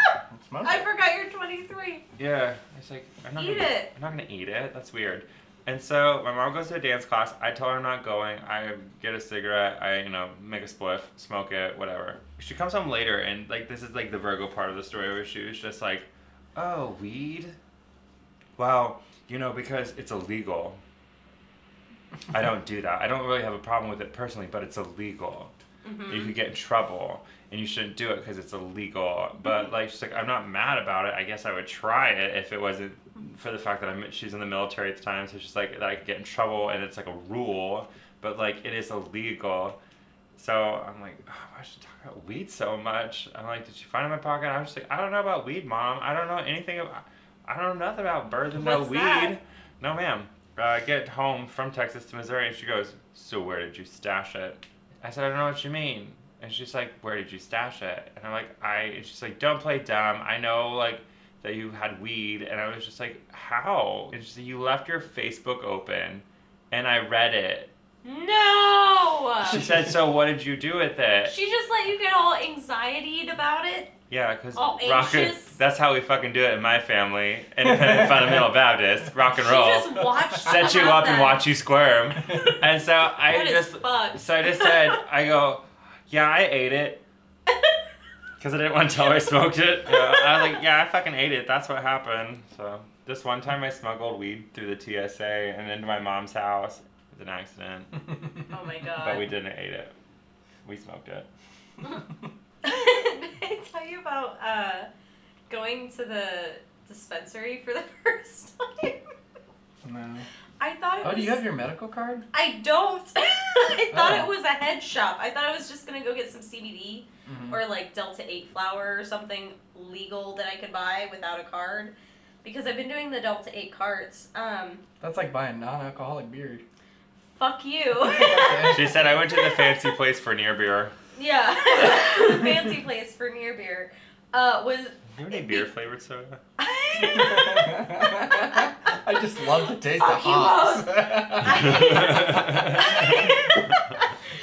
Speaker 1: I forgot you're 23.
Speaker 3: Yeah, it's like I'm not
Speaker 1: Eat
Speaker 3: gonna, eat
Speaker 1: it.
Speaker 3: I'm not gonna eat it. That's weird. And so my mom goes to a dance class. I tell her I'm not going. I get a cigarette. I you know make a spliff, smoke it, whatever. She comes home later, and like this is like the Virgo part of the story where she was just like, "Oh, weed? Well, you know because it's illegal. I don't do that. I don't really have a problem with it personally, but it's illegal.
Speaker 1: Mm-hmm.
Speaker 3: You could get in trouble, and you shouldn't do it because it's illegal. But like, she's like, I'm not mad about it. I guess I would try it if it wasn't for the fact that I'm. She's in the military at the time, so she's like that I could get in trouble, and it's like a rule. But like, it is illegal. So I'm like, oh, why should she talk about weed so much? I'm like, did she find it in my pocket? I was just like, I don't know about weed, mom. I don't know anything about. I don't know nothing about birds and no weed.
Speaker 1: that?
Speaker 3: No, ma'am. Uh, get home from Texas to Missouri, and she goes, "So where did you stash it?" I said, "I don't know what you mean." And she's like, "Where did you stash it?" And I'm like, "I." And she's like, "Don't play dumb. I know like that you had weed." And I was just like, "How?" And she said, "You left your Facebook open, and I read it."
Speaker 1: No!
Speaker 3: She said, "So what did you do with it?"
Speaker 1: She just let you get all anxiety about it.
Speaker 3: Yeah, because
Speaker 1: All
Speaker 3: rock
Speaker 1: anxious?
Speaker 3: that's how we fucking do it in my family. Independent fundamental Baptist, rock and
Speaker 1: She
Speaker 3: roll.
Speaker 1: just watched
Speaker 3: Set you
Speaker 1: have
Speaker 3: up and watch you squirm. And so I
Speaker 1: That is
Speaker 3: just
Speaker 1: fucked.
Speaker 3: so I just said, I go, yeah, I ate it. Because I didn't want to tell her I smoked it. Yeah, I was like, yeah, I fucking ate it. That's what happened. So this one time I smuggled weed through the TSA and into my mom's house. It was an accident.
Speaker 1: Oh my god.
Speaker 3: But we didn't eat it. We smoked it.
Speaker 1: Did I tell you about uh, going to the dispensary for the first time?
Speaker 4: No.
Speaker 1: I thought it
Speaker 4: Oh,
Speaker 1: was.
Speaker 4: do you have your medical card?
Speaker 1: I don't. I thought
Speaker 4: Oh.
Speaker 1: it was a head shop. I thought I was just gonna go get some CBD
Speaker 4: Mhm.
Speaker 1: or like Delta 8 flower or something legal that I could buy without a card. Because I've been doing the Delta 8 carts. Um,
Speaker 4: That's like buying non-alcoholic beer.
Speaker 1: Fuck you.
Speaker 3: She said I went to the fancy place for near beer.
Speaker 1: yeah. the fancy place for near beer. Uh, was.
Speaker 3: Do you have any beer flavored soda?
Speaker 4: I just love the taste
Speaker 1: Fuck
Speaker 4: of
Speaker 1: you
Speaker 4: hops.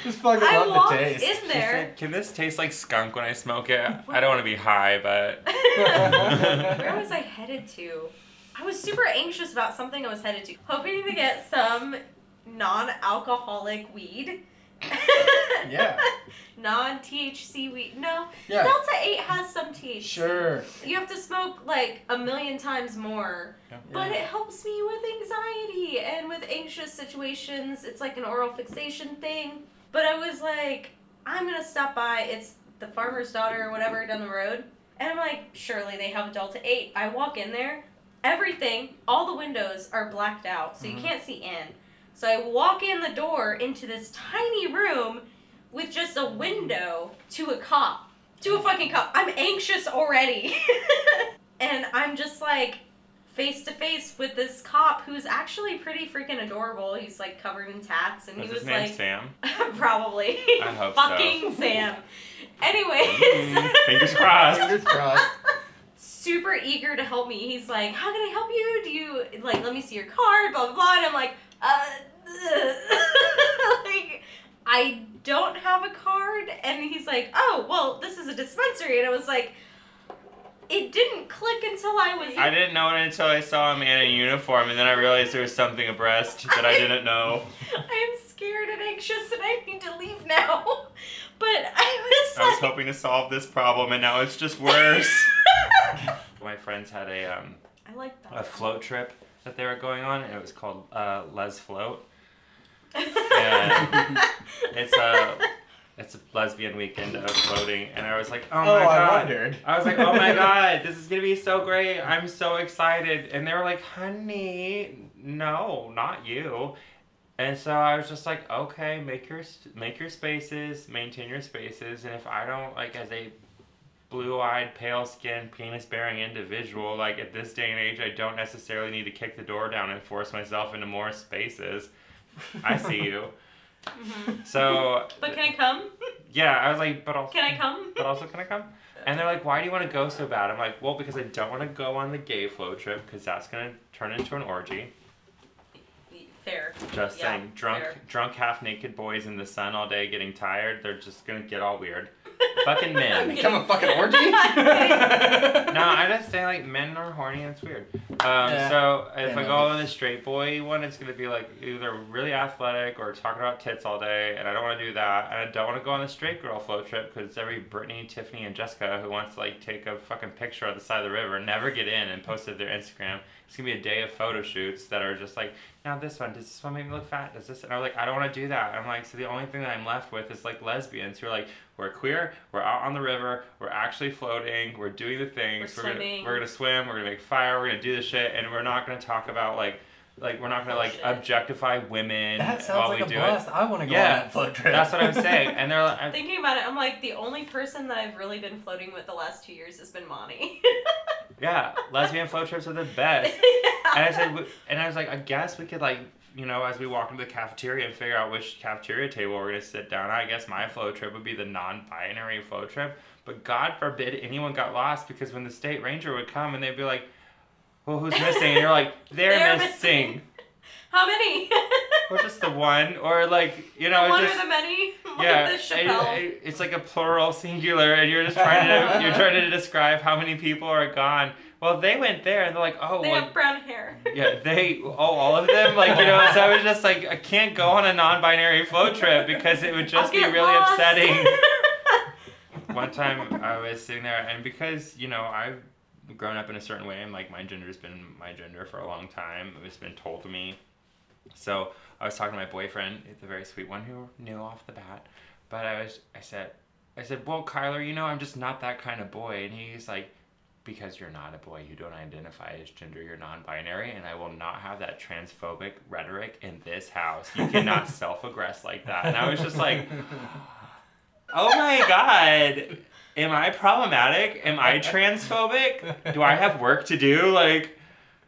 Speaker 4: just fucking
Speaker 1: I
Speaker 4: love
Speaker 1: walked
Speaker 4: the taste.
Speaker 1: in there.
Speaker 3: said, Can this taste like skunk when I smoke it? I don't want to be high, but
Speaker 1: Where was I headed to? I was super anxious about something I was headed to, hoping to get some non-alcoholic weed.
Speaker 4: Yeah.
Speaker 1: Non-THC weed. No,
Speaker 4: Yeah.
Speaker 1: Delta 8 has some THC.
Speaker 4: Sure.
Speaker 1: You have to smoke like a million times more. Yeah. But
Speaker 4: Yeah.
Speaker 1: it helps me with anxiety and with anxious situations. It's like an oral fixation thing. But I was like, I'm gonna stop by. It's the farmer's daughter or whatever down the road. And I'm like, surely they have a Delta 8. I walk in there, everything, all the windows are blacked out, so
Speaker 4: Mhm.
Speaker 1: you can't see in. So I walk in the door into this tiny room with just a window to a cop. To a fucking cop. I'm anxious already. and I'm just like face to face with this cop who's actually pretty freaking adorable. He's like covered in tats and
Speaker 3: was
Speaker 1: he
Speaker 3: his
Speaker 1: was
Speaker 3: name
Speaker 1: like
Speaker 3: Sam?
Speaker 1: probably
Speaker 3: I hope so.
Speaker 1: fucking Sam. Anyways,
Speaker 3: Mm, fingers crossed.
Speaker 4: Fingers crossed.
Speaker 1: super eager to help me. He's like, "How can I help you? Do you like let me see your card?" Blah blah blah. And I'm like, "Uh, like I don't have a card." And he's like, "Oh, well, this is a dispensary." And I was like, "It didn't click until I was."
Speaker 3: I didn't know it until I saw a man in uniform, and then I realized there was something abreast that I didn't know.
Speaker 1: I am scared and anxious, and I need to leave now. But I was
Speaker 3: I was hoping to solve this problem, and now it's just worse. My friends had a um,
Speaker 1: I like that.
Speaker 3: a float trip that they were going on, and it was called uh, Les Float.
Speaker 1: Yeah.
Speaker 3: It's a it's a lesbian weekend of floating, and I was like, oh,
Speaker 4: Oh,
Speaker 3: my
Speaker 4: I
Speaker 3: god.
Speaker 4: wondered.
Speaker 3: I was like, oh my god, this is gonna be so great. I'm so excited. And they were like, honey, no, not you. And so I was just like, okay, make your make your spaces, maintain your spaces, and if I don't like as a blue-eyed, pale-skinned, penis-bearing individual, like at this day and age, I don't necessarily need to kick the door down and force myself into more spaces. I see you.
Speaker 1: Mhm.
Speaker 3: So
Speaker 1: But can I come?
Speaker 3: yeah, I was like, but also,
Speaker 1: Can I come?
Speaker 3: but also, can I come? And they're like, why do you want to go so bad? I'm like, well, because I don't want to go on the gay flow trip because that's gonna turn into an orgy.
Speaker 1: Fair.
Speaker 3: Just
Speaker 1: Yeah,
Speaker 3: saying, drunk,
Speaker 1: fair.
Speaker 3: drunk, half naked boys in the sun all day getting tired. They're just gonna get all weird. Fucking men.
Speaker 4: Become a fucking orgy?
Speaker 3: no, I just say like men are horny and it's weird. Um,
Speaker 4: Yeah.
Speaker 3: So if
Speaker 4: Yeah,
Speaker 3: I
Speaker 4: no,
Speaker 3: go on the straight boy one, it's gonna be like either really athletic or talking about tits all day, and I don't want to do that. And I don't want to go on the straight girl flow trip because every Brittany, Tiffany, and Jessica who wants to like take a fucking picture on the side of the river, never get in, and post it to their Instagram. It's gonna be a day of photo shoots that are just like, now this one, does this one make me look fat? Does this? And I'm like, I don't want to do that. I'm like, so the only thing that I'm left with is like lesbians who are like, we're queer, we're out on the river, we're actually floating, we're doing the things,
Speaker 1: We're
Speaker 3: gonna
Speaker 1: swimming.
Speaker 3: we're gonna swim, we're gonna make fire, we're gonna do the shit, and we're not gonna talk about like like we're not gonna oh, like
Speaker 1: Bullshit.
Speaker 3: objectify women
Speaker 4: That sounds
Speaker 3: while
Speaker 4: like
Speaker 3: we
Speaker 4: a
Speaker 3: do
Speaker 4: blast. I want to go
Speaker 3: Yeah,
Speaker 4: on that float
Speaker 3: it.
Speaker 4: trip.
Speaker 3: That's what I'm saying. And they're like, I'm-
Speaker 1: Thinking about it, I'm like the only person that I've really been floating with the last two years has been Monty.
Speaker 3: yeah, lesbian float trips are the best. yeah. And I said, and I was like, I guess we could like, you know, as we walk into the cafeteria and figure out which cafeteria table we're gonna sit down. at. I guess my flow trip would be the non-binary flow trip. But God forbid anyone got lost because when the state ranger would come and they'd be like, "Well, who's missing?" And you're like, "They're,
Speaker 1: They're
Speaker 3: missing."
Speaker 1: missing. How many?
Speaker 3: or just the one, or like, you know,
Speaker 1: one
Speaker 3: just
Speaker 1: or the many?
Speaker 3: yeah,
Speaker 1: Like the
Speaker 3: I- I- it's like a plural singular, and you're just trying to you're trying to describe how many people are gone. Well, they went there, and they're like, oh,
Speaker 1: they
Speaker 3: well,
Speaker 1: have brown hair.
Speaker 3: yeah, they, oh, all of them, like you know. So I was just like, I can't go on a non-binary float trip because it would just be really
Speaker 1: lost.
Speaker 3: upsetting. One time I was sitting there, and because you know I've grown up in a certain way, and like my gender's been my gender for a long time. It's been told to me. So I was talking to my boyfriend. the very sweet one who knew off the bat. But I was, I said, I said, well, Kyler, you know, I'm just not that kind of boy. And he's like, because you're not a boy, you don't identify as gender, you're non-binary, and I will not have that transphobic rhetoric in this house. You cannot self-aggress like that. And I was just like, oh my god, am I problematic? Am I transphobic? Do I have work to do? Like.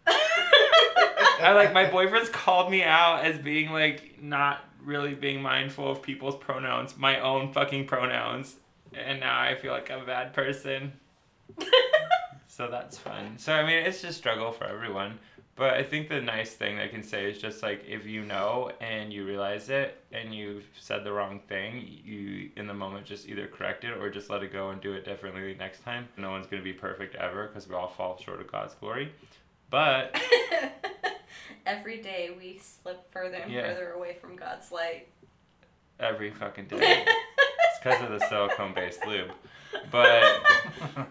Speaker 3: I like my boyfriend's called me out as being like not really being mindful of people's pronouns, my own fucking pronouns, and now I feel like I'm a bad person. So that's fun. So I mean, it's just struggle for everyone. But I think the nice thing I can say is just like if you know and you realize it and you've said the wrong thing, you in the moment just either correct it or just let it go and do it differently next time. No one's gonna be perfect ever because we all fall short of God's glory. But
Speaker 1: Every day we slip further and
Speaker 3: Yeah.
Speaker 1: further away from God's light.
Speaker 3: every fucking day. It's because of the silicone based lube. But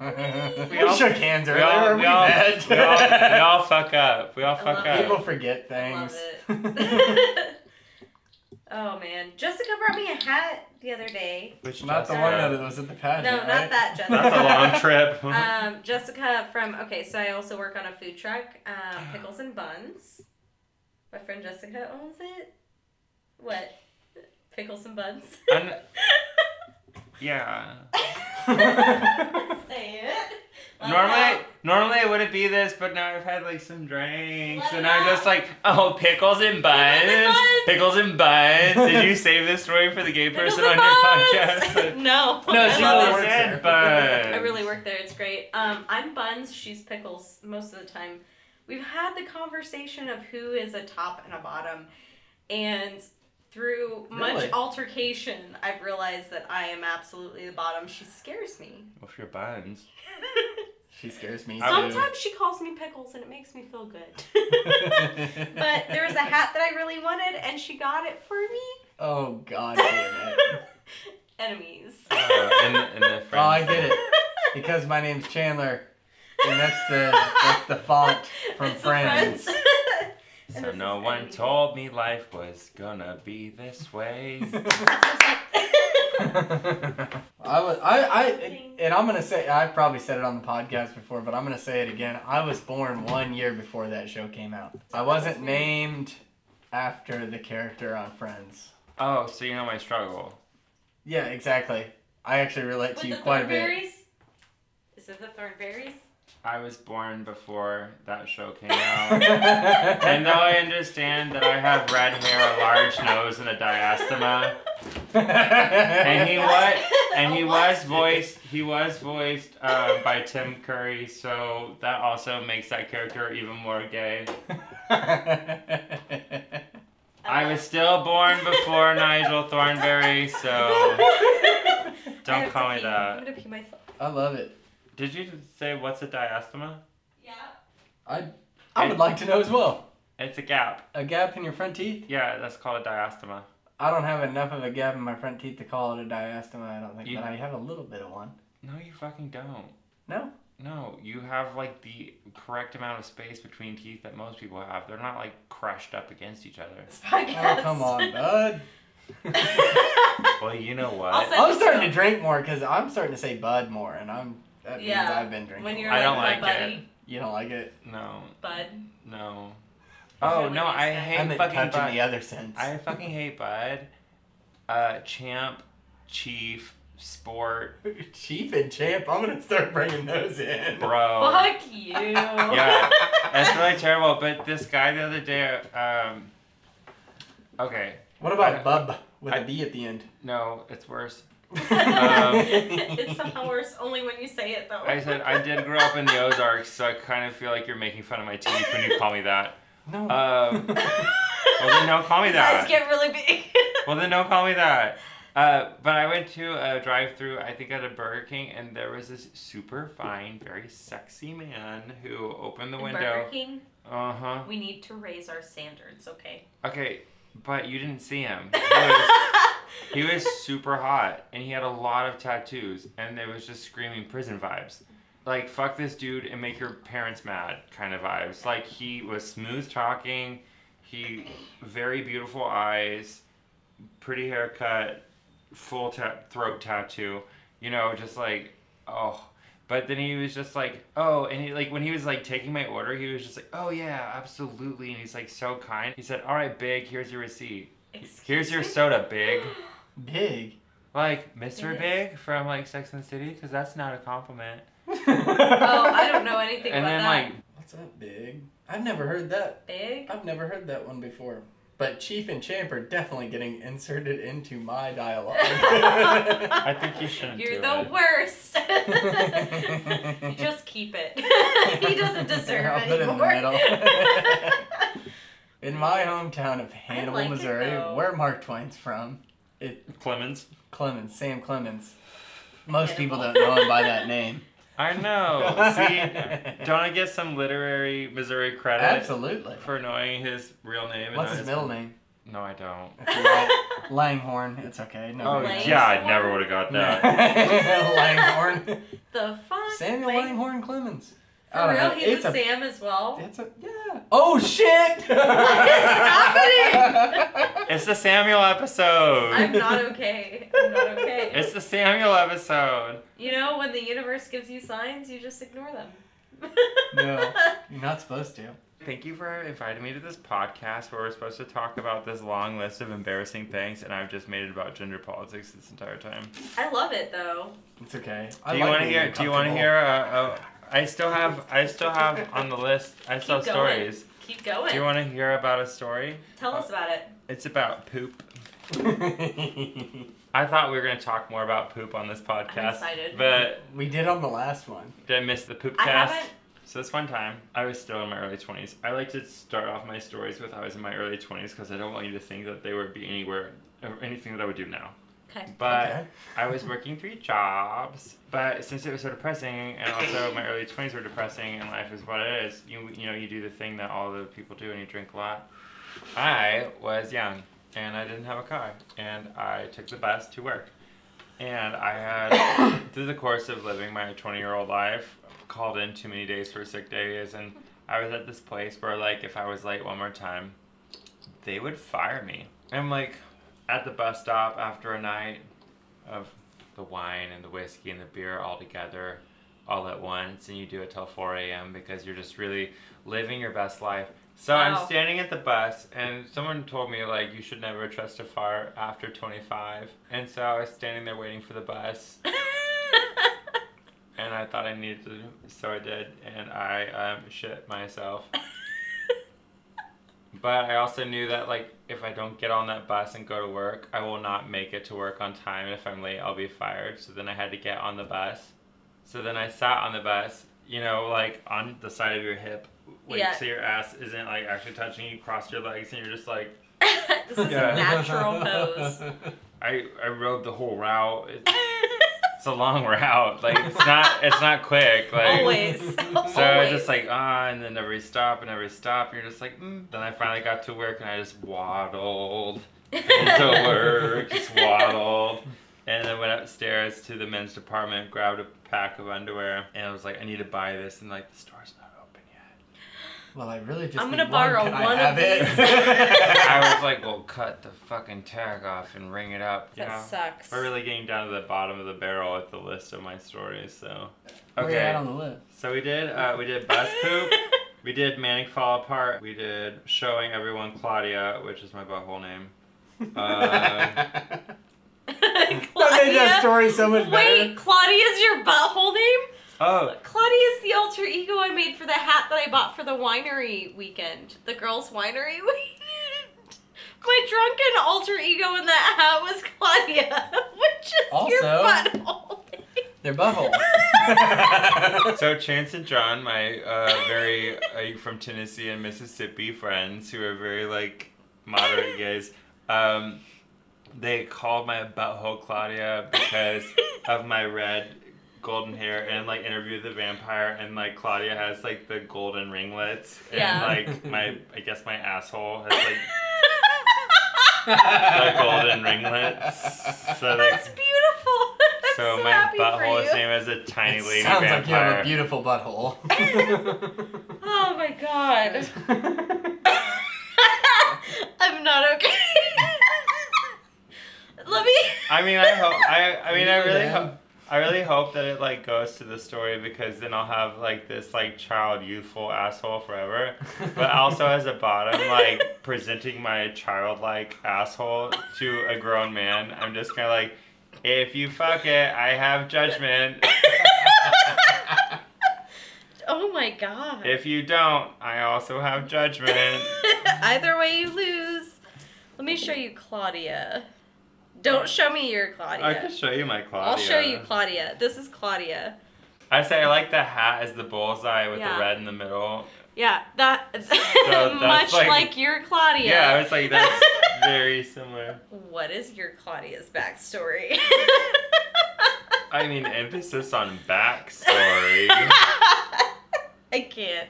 Speaker 4: we,
Speaker 3: all-
Speaker 4: shook hands
Speaker 3: we
Speaker 4: earlier.
Speaker 3: all,
Speaker 4: we,
Speaker 3: we, all,
Speaker 4: met.
Speaker 3: we, all, we all fuck up. We all
Speaker 1: I
Speaker 3: fuck
Speaker 1: love
Speaker 3: up.
Speaker 4: People forget
Speaker 1: Love
Speaker 4: things.
Speaker 1: it. oh man, Jessica brought me a hat the other day.
Speaker 3: Which
Speaker 4: Not the one that was at the pageant.
Speaker 1: No,
Speaker 4: right?
Speaker 1: not that Jessica.
Speaker 3: That's a long trip.
Speaker 1: um, Jessica from okay, so I also work on a food truck, um, Pickles and Buns. My friend Jessica owns it. What? Pickles and Buns.
Speaker 3: Yeah.
Speaker 1: Say it. Let
Speaker 3: Normally,
Speaker 1: out.
Speaker 3: normally it wouldn't be this, but now I've had like some drinks,
Speaker 1: Let
Speaker 3: and I'm just like, oh, pickles and buns, pickles and buns. Did you save this story for the gay person on your podcast?
Speaker 1: no.
Speaker 4: No, she really works
Speaker 3: said buns.
Speaker 1: I really work there. It's great. Um, I'm Buns. She's Pickles most of the time. We've had the conversation of who is a top and a bottom, and through
Speaker 4: Really?
Speaker 1: much altercation, I've realized that I am absolutely the bottom. She scares me.
Speaker 3: What's your buns?
Speaker 4: She scares me.
Speaker 1: Sometimes she calls me Pickles, and it makes me feel good. but there was a hat that I really wanted, and she got it for me.
Speaker 4: oh god damn it.
Speaker 1: Enemies.
Speaker 3: Oh, and, and the
Speaker 4: Oh, I get it. Because my name's Chandler, and that's the that's the font from
Speaker 1: It's the
Speaker 4: Friends.
Speaker 1: And
Speaker 3: So no one
Speaker 1: enemies.
Speaker 3: told me life was gonna be this way.
Speaker 4: I was I, I and I'm gonna say I probably said it on the podcast before, but I'm gonna say it again. I was born one year before that show came out. I wasn't named after the character on Friends.
Speaker 3: Oh, so you know my struggle.
Speaker 4: Yeah, exactly. I actually relate
Speaker 1: With
Speaker 4: to you
Speaker 1: the
Speaker 4: quite a bit.
Speaker 1: Thornberrys? Is it the Thornberrys?
Speaker 3: I was born before that show came out. and though I understand that I have red hair, a large nose, and a diastema, and he was and he was voiced he was voiced uh, by Tim Curry, so that also makes that character even more gay. I was still born before Nigel Thornberry, so don't call me
Speaker 1: pee. I'm
Speaker 3: that.
Speaker 1: gonna pee myself.
Speaker 4: I love it.
Speaker 3: Did you say what's a diastema?
Speaker 1: Yeah.
Speaker 4: I I would like to know as well.
Speaker 3: It's a gap.
Speaker 4: A gap in your front teeth?
Speaker 3: Yeah, that's called a diastema.
Speaker 4: I don't have enough of a gap in my front teeth to call it a diastema. I don't think,
Speaker 3: You-
Speaker 4: but I have a little bit of one.
Speaker 3: No, you fucking don't.
Speaker 4: No.
Speaker 3: No, you have like the correct amount of space between teeth that most people have. They're not like crushed up against each other.
Speaker 1: This
Speaker 4: Oh
Speaker 1: podcast.
Speaker 4: come on, bud.
Speaker 3: Well, you know what?
Speaker 1: I'll send
Speaker 4: I'm starting to drink more because I'm starting to say bud more, and I'm that means
Speaker 1: Yeah,
Speaker 4: I've been drinking.
Speaker 1: When you're
Speaker 4: more.
Speaker 3: I don't
Speaker 1: my
Speaker 3: like
Speaker 1: buddy,
Speaker 4: you don't like it.
Speaker 3: no,
Speaker 1: bud.
Speaker 3: no. Oh no, I hate
Speaker 4: I meant
Speaker 3: fucking Bud.
Speaker 4: the other sense.
Speaker 3: I fucking hate Bud. Uh, Champ, Chief, Sport,
Speaker 4: Chief and Champ. I'm gonna start bringing those in.
Speaker 3: Bro.
Speaker 1: Fuck you.
Speaker 3: Yeah, That's really terrible. But this guy the other day, um, okay,
Speaker 4: What about
Speaker 3: I-
Speaker 4: Bub with a
Speaker 3: I-
Speaker 4: B at the end?
Speaker 3: no, it's worse.
Speaker 1: It's somehow worse only when you say it though.
Speaker 3: I said I did grow up in the Ozarks, so I kind of feel like you're making fun of my teeth when you call me that.
Speaker 4: no.
Speaker 3: Um, well then don't call me
Speaker 1: His eyes
Speaker 3: that.
Speaker 1: get really big.
Speaker 3: Well then don't call me that. Uh, but I went to a drive-through, I think at a Burger King, and there was this super fine, very sexy man who opened the window.
Speaker 1: Burger King,
Speaker 3: Uh huh.
Speaker 1: we need to raise our standards, okay?
Speaker 3: Okay, but you didn't see him. He was, super hot, and he had a lot of tattoos, and it was just screaming prison vibes. Like fuck this dude and make your parents mad kind of vibes. Like he was smooth talking, he very beautiful eyes, pretty haircut, full ta- throat tattoo. You know, just like oh. But then he was just like, oh, and he like when he was like taking my order, he was just like, oh yeah, absolutely, and he's like so kind. He said, all right, big, here's your receipt.
Speaker 1: Excuse
Speaker 3: Here's your soda, big.
Speaker 4: Big.
Speaker 3: Like Mr.
Speaker 1: Big.
Speaker 3: Big from like Sex and the City, because that's not a compliment.
Speaker 1: Oh, I don't know anything
Speaker 3: and
Speaker 1: about
Speaker 3: then
Speaker 1: that.
Speaker 3: like,
Speaker 4: What's up, Big? I've never heard that.
Speaker 1: Big?
Speaker 4: I've never heard that one before. But Chief and Champ are definitely getting inserted into my dialogue.
Speaker 3: I think you shouldn't
Speaker 1: You're
Speaker 3: do
Speaker 1: the
Speaker 3: it.
Speaker 1: worst. Just keep it. he doesn't deserve
Speaker 4: I'll
Speaker 1: it
Speaker 4: put it in the
Speaker 1: anymore.
Speaker 4: middle. In my hometown of Hannibal,
Speaker 1: like
Speaker 4: Missouri,
Speaker 1: though.
Speaker 4: where Mark Twain's from, it
Speaker 3: Clemens.
Speaker 4: Clemens, Sam Clemens. Most people don't know him by that name.
Speaker 3: I know. See, don't I get some literary Missouri credit
Speaker 4: Absolutely.
Speaker 3: for knowing his real name?
Speaker 4: What's
Speaker 3: not
Speaker 4: his middle name?
Speaker 3: No, I don't.
Speaker 4: It's Langhorne. It's okay. No
Speaker 3: Oh
Speaker 4: big
Speaker 3: yeah, I never would have got that.
Speaker 4: Langhorne.
Speaker 1: The fuck?
Speaker 4: Samuel
Speaker 1: Like,
Speaker 4: Langhorne Clemens. I
Speaker 1: For real?
Speaker 4: know.
Speaker 1: He's
Speaker 4: It's
Speaker 1: a,
Speaker 4: a-
Speaker 1: Sam as well?
Speaker 4: It's a yeah. Oh shit!
Speaker 1: What is happening?
Speaker 3: It's the Samuel episode.
Speaker 1: I'm not okay. I'm not okay.
Speaker 3: It's the Samuel episode.
Speaker 1: You know, when the universe gives you signs, you just ignore them.
Speaker 4: No. You're not supposed to.
Speaker 3: Thank you for inviting me to this podcast where we're supposed to talk about this long list of embarrassing things, and I've just made it about gender politics this entire time.
Speaker 1: I love it though.
Speaker 4: It's okay.
Speaker 3: Do you want to hear? Do you want to hear? Uh, uh, I still have. I still have on the list. I still have
Speaker 1: Keep going.
Speaker 3: stories.
Speaker 1: Keep going.
Speaker 3: Do you want to hear about a story?
Speaker 1: Tell us uh, about it.
Speaker 3: It's about poop. I thought we were going to talk more about poop on this podcast,
Speaker 1: excited.
Speaker 3: but We
Speaker 4: did on the last one.
Speaker 3: did I miss the poop
Speaker 1: I
Speaker 3: cast?
Speaker 1: haven't.
Speaker 3: So this one time, I was still in my early 20s. I like to start off my stories with I was in my early 20s because I don't want you to think that they would be anywhere or anything that I would do now.
Speaker 1: Okay.
Speaker 3: But
Speaker 4: Okay.
Speaker 3: I was working three jobs, but since it was so depressing, and also my early 20s were depressing, and life is what it is, you, you know, you do the thing that all the people do and you drink a lot. I was young, and I didn't have a car, and I took the bus to work. And I had, through the course of living my 20 year old life, called in too many days for sick days, and I was at this place where, like, if I was late one more time, they would fire me. I'm like at the bus stop after a night of the wine and the whiskey and the beer all together, all at once, and you do it till 4 a.m. because you're just really living your best life. So
Speaker 1: Wow.
Speaker 3: I'm standing at the bus, and someone told me like you should never trust a fart after 25. And so I was standing there waiting for the bus, and I thought I needed to, so I did, and I um, shit myself. But I also knew that like if I don't get on that bus and go to work, I will not make it to work on time. And if I'm late, I'll be fired. So then I had to get on the bus. So then I sat on the bus, you know, like on the side of your hip, like
Speaker 1: Yeah.
Speaker 3: so your ass isn't like actually touching you, cross your legs, and you're just like,
Speaker 1: this is
Speaker 3: Yeah.
Speaker 1: a natural pose.
Speaker 3: I I rode the whole route. It's, a long route. Like it's not it's not quick. Like
Speaker 1: Always.
Speaker 3: So I just like ah, and then every stop and every stop, you're just like. Mm. Then I finally got to work and I just waddled into work, just waddled, and then went upstairs to the men's department, grabbed a pack of underwear, and I was like, I need to buy this, and like the store's not.
Speaker 4: Well, I really just
Speaker 1: I'm gonna
Speaker 4: one.
Speaker 1: borrow
Speaker 4: Can I
Speaker 1: one of
Speaker 4: have it?
Speaker 3: I was like, well, cut the fucking tag off and ring it up. You
Speaker 1: that
Speaker 3: know?
Speaker 1: sucks.
Speaker 3: We're really getting down to the bottom of the barrel with the list of my stories, so.
Speaker 4: Where you at
Speaker 3: Okay,
Speaker 4: on the list?
Speaker 3: so we did uh, we did bus poop, we did manic fall apart, we did showing everyone Claudia, which is my butthole name. Uh,
Speaker 4: That made that story so much
Speaker 1: Wait,
Speaker 4: better.
Speaker 1: Wait, Claudia's your butthole name?
Speaker 3: Oh,
Speaker 1: Claudia's the alter ego I made for the hat that I bought for the winery weekend. The girls' winery weekend. My drunken alter ego in that hat was Claudia, which is your
Speaker 4: Also-
Speaker 1: butthole name.
Speaker 4: Their butthole.
Speaker 3: so Chance and John, my uh, very uh, from Tennessee and Mississippi friends who are very like moderate gays, um, they called my butthole Claudia because of my red golden hair and like interview the vampire and like Claudia has like the golden ringlets and
Speaker 1: Yeah.
Speaker 3: like my I guess my asshole has like the golden ringlets. So like
Speaker 1: That's beautiful. I'm
Speaker 3: so
Speaker 1: so
Speaker 3: my
Speaker 1: happy for
Speaker 3: butthole is
Speaker 1: you.
Speaker 3: named as a tiny
Speaker 4: It
Speaker 3: lady
Speaker 4: sounds
Speaker 3: vampire.
Speaker 4: like you have a beautiful butthole.
Speaker 1: Oh my god. I'm not okay. Let me.
Speaker 3: I mean, I hope. I. I mean, I really hope. I really hope that it like goes to the story because then I'll have like this like child youthful asshole forever. But also as a bottom, like presenting my childlike asshole to a grown man, I'm just kind of like, if you fuck it, I have judgment.
Speaker 1: Oh my god.
Speaker 3: If you don't, I also have judgment.
Speaker 1: Either way, you lose. Let me show you Claudia. Don't show me your Claudia.
Speaker 3: I can show you my Claudia.
Speaker 1: I'll show you Claudia. This is Claudia.
Speaker 3: I say I like the hat as the bullseye with
Speaker 1: Yeah.
Speaker 3: the red in the middle.
Speaker 1: Yeah, that
Speaker 3: that's
Speaker 1: much like,
Speaker 3: like-
Speaker 1: your Claudia.
Speaker 3: Yeah, I was like, that's very similar.
Speaker 1: What is your Claudia's backstory?
Speaker 3: I mean, emphasis on backstory.
Speaker 1: I can't.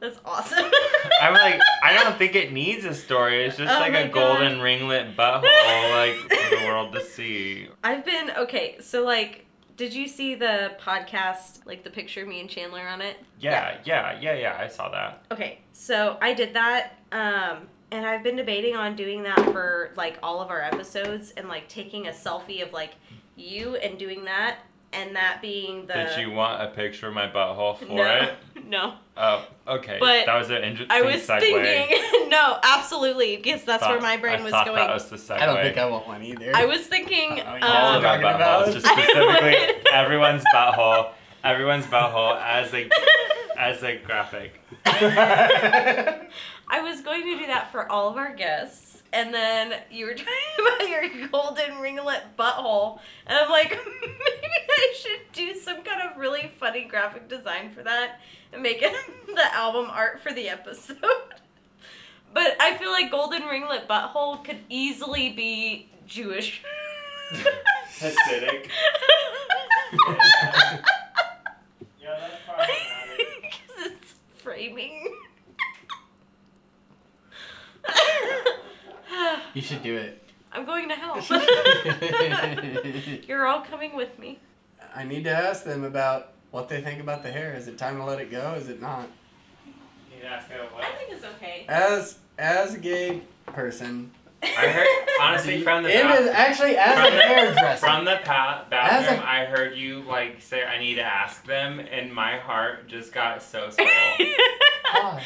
Speaker 1: That's awesome.
Speaker 3: I'm like, I don't think it needs a story. It's just
Speaker 1: Oh
Speaker 3: like a
Speaker 1: God.
Speaker 3: golden ringlet butthole, like for the world to see.
Speaker 1: I've been okay. So like, did you see the podcast? Like the picture of me and Chandler on it.
Speaker 3: Yeah, yeah, yeah, yeah. I saw that.
Speaker 1: Okay, so I did that, um, and I've been debating on doing that for like all of our episodes, and like taking a selfie of like you and doing that, and that being the.
Speaker 3: Did you want a picture of my butthole for
Speaker 1: no,
Speaker 3: it?
Speaker 1: no.
Speaker 3: Oh, okay.
Speaker 1: But
Speaker 3: that was an interesting
Speaker 1: I was
Speaker 3: segue.
Speaker 1: thinking, no, absolutely, because that's where my brain
Speaker 3: I
Speaker 1: was going.
Speaker 3: That was the segue.
Speaker 4: I don't think I want one either.
Speaker 1: I was thinking,
Speaker 4: Oh, yeah.
Speaker 3: all
Speaker 1: um,
Speaker 3: of our
Speaker 4: about-
Speaker 3: buttholes, just specifically everyone's butthole, everyone's butthole as a as a graphic.
Speaker 1: I was going to do that for all of our guests, and then you were talking about your golden ringlet butthole, and I'm like, maybe I should do some kind of really funny graphic design for that and make it the album art for the episode. But I feel like golden ringlet butthole could easily be Jewish.
Speaker 3: Hasidic. Yeah, that's problematic.
Speaker 1: Because it's framing.
Speaker 4: you should do it.
Speaker 1: I'm going to help. You're all coming with me.
Speaker 4: I need to ask them about what they think about the hair. Is it time to let it go? Is it not?
Speaker 3: Need to ask her
Speaker 1: I think it's okay.
Speaker 4: As as a gay person,
Speaker 3: I heard honestly from the
Speaker 4: and
Speaker 3: bath-
Speaker 4: as, actually as a
Speaker 3: the-
Speaker 4: hairdresser.
Speaker 3: from the pa- bathroom,
Speaker 4: a-
Speaker 3: I heard you like say I need to ask them, and my heart just got so swole.
Speaker 4: Why?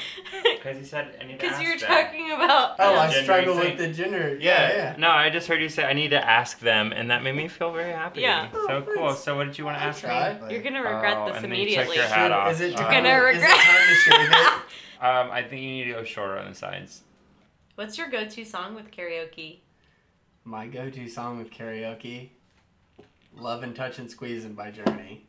Speaker 3: Because you said I need to
Speaker 1: Because
Speaker 3: ask
Speaker 1: you were
Speaker 3: them.
Speaker 1: talking about.
Speaker 4: Oh, I
Speaker 3: Gender
Speaker 4: struggle
Speaker 3: thing.
Speaker 4: with the gender.
Speaker 3: Yeah,
Speaker 4: Yeah, yeah.
Speaker 3: No, I just heard you say I need to ask them, and that made me feel very happy.
Speaker 1: Yeah.
Speaker 3: So
Speaker 4: Oh,
Speaker 3: cool. So what did you want to
Speaker 4: I'll
Speaker 3: ask
Speaker 4: try.
Speaker 3: me?
Speaker 1: You're gonna regret
Speaker 3: Oh,
Speaker 1: this
Speaker 3: and then you took
Speaker 1: immediately.
Speaker 3: your hat off.
Speaker 4: Is it
Speaker 3: Uh,
Speaker 4: time?
Speaker 1: Gonna
Speaker 4: is it
Speaker 1: regret.
Speaker 4: time to shave it?
Speaker 3: Um, I think you need to go shorter on the sides.
Speaker 1: What's your go-to song with karaoke?
Speaker 4: My go-to song with karaoke, "Love and Touch and Squeezing" by Journey.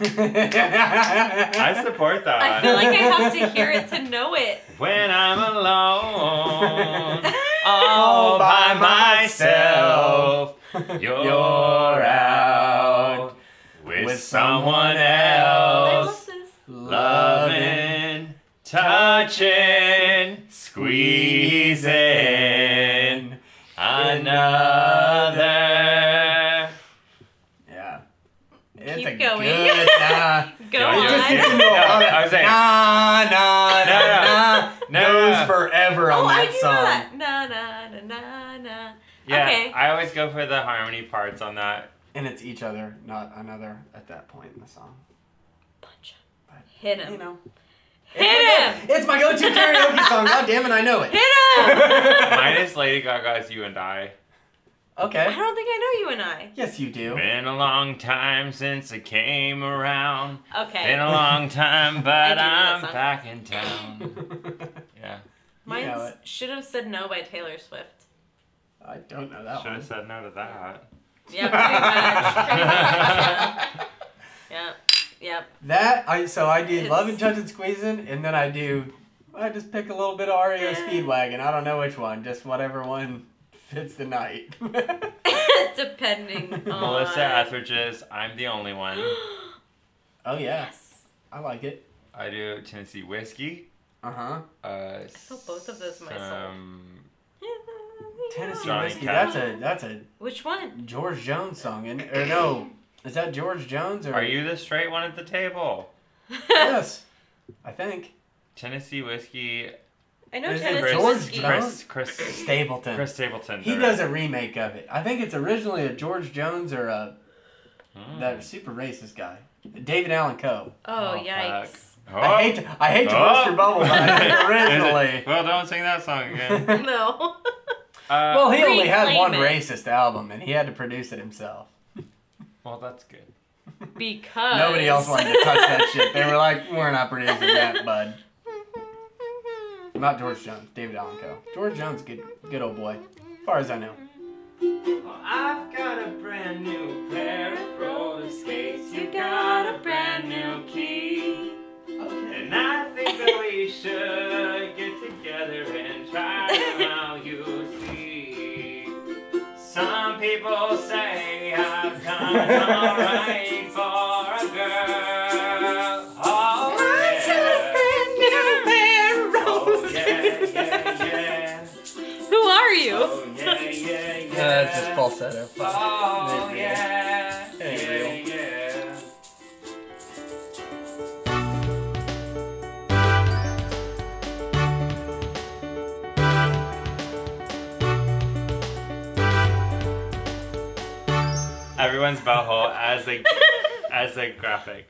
Speaker 3: I support that.
Speaker 1: I feel like I have to hear it to know it.
Speaker 3: When I'm alone,
Speaker 4: All
Speaker 3: all
Speaker 4: by
Speaker 3: by myself, you're,
Speaker 4: You're
Speaker 3: out with,
Speaker 4: with
Speaker 3: someone
Speaker 4: someone
Speaker 1: I love
Speaker 3: else. Loving, touching,
Speaker 1: going.
Speaker 4: good. Nah.
Speaker 1: Go
Speaker 3: Yeah,
Speaker 1: on.
Speaker 4: just
Speaker 3: yeah.
Speaker 4: gets into
Speaker 3: No,
Speaker 4: a lot of
Speaker 3: I was saying-
Speaker 4: nah, nah,
Speaker 3: No, no.
Speaker 4: nah, nah. Goes forever on
Speaker 1: oh, I
Speaker 4: that
Speaker 1: do
Speaker 4: song.
Speaker 1: that. Na na na na na.
Speaker 3: Yeah,
Speaker 1: Okay.
Speaker 3: I always go for the harmony parts on that.
Speaker 4: And it's each other, not another, at that point in the song.
Speaker 1: Punch him. Hit
Speaker 4: You know.
Speaker 1: Hit
Speaker 4: it's,
Speaker 1: him.
Speaker 4: It's my go-to karaoke song. God damn it, I know it.
Speaker 1: Hit him.
Speaker 3: Mine is Lady Gaga's "You and I."
Speaker 1: I don't think I know you and I.
Speaker 4: Yes, you do.
Speaker 3: Been a long time since I came around.
Speaker 1: Okay.
Speaker 3: Been a long time, but
Speaker 1: do know that
Speaker 3: I'm back in town. Yeah,
Speaker 1: Mine
Speaker 4: know
Speaker 1: should have said no by Taylor Swift.
Speaker 4: I don't know that
Speaker 3: should
Speaker 4: one.
Speaker 3: Should have said no to that.
Speaker 1: Yeah, pretty much. Pretty much. Yeah. Yep. Yep.
Speaker 4: That I so I do
Speaker 1: It's-
Speaker 4: love and touch and squeezing, and then I do I just pick a little bit of REO Speedwagon. I don't know which one, just whatever one fits the night.
Speaker 1: Depending on.
Speaker 3: Melissa Etheridge's "I'm the Only One."
Speaker 4: oh yeah,
Speaker 1: Yes.
Speaker 4: I like it.
Speaker 3: I do Tennessee whiskey.
Speaker 4: Uh huh.
Speaker 3: Uh, I
Speaker 1: felt both of those in my
Speaker 4: Tennessee
Speaker 3: Johnny
Speaker 4: whiskey.
Speaker 3: Cash.
Speaker 4: That's a that's a
Speaker 1: Which one?
Speaker 4: George Jones song, is or no? Is that George Jones or?
Speaker 3: Are you the straight one at the table?
Speaker 4: Yes, I think
Speaker 3: Tennessee whiskey.
Speaker 1: I know
Speaker 4: Is it
Speaker 1: Tennessee
Speaker 4: George
Speaker 1: whiskey.
Speaker 4: Jones?
Speaker 3: Chris, Chris,
Speaker 4: Stapleton.
Speaker 3: Chris Stapleton.
Speaker 4: he does a remake of it. I think it's originally a George Jones or a
Speaker 3: Mm.
Speaker 4: that super racist guy, David Allan Coe.
Speaker 1: Oh,
Speaker 3: Oh,
Speaker 1: yikes.
Speaker 3: Oh.
Speaker 4: I hate to, I hate to
Speaker 3: Oh.
Speaker 4: burst your bubble, but I think originally.
Speaker 3: Well, don't sing that song again.
Speaker 1: no.
Speaker 3: Uh,
Speaker 4: Well, he only had
Speaker 1: Reclaim
Speaker 4: one
Speaker 1: it.
Speaker 4: racist album, and he had to produce it himself.
Speaker 3: well, that's good.
Speaker 1: because.
Speaker 4: Nobody else wanted to touch that shit. They were like, "We're not producing that, bud." Not George Jones, David Allan Coe. George Jones, good, good old boy, as far as I know.
Speaker 3: Well, I've got a brand new pair of roller skates.
Speaker 1: You got a brand new key.
Speaker 3: And I think that we should get together and try them out, you see. Some people say I've done alright for a girl.
Speaker 1: You?
Speaker 3: Oh, yeah, yeah, yeah.
Speaker 4: Uh, it's just falsetto.
Speaker 3: Oh,
Speaker 4: It ain't real.
Speaker 3: yeah. Yeah, yeah. Everyone's butthole as a as a graphic.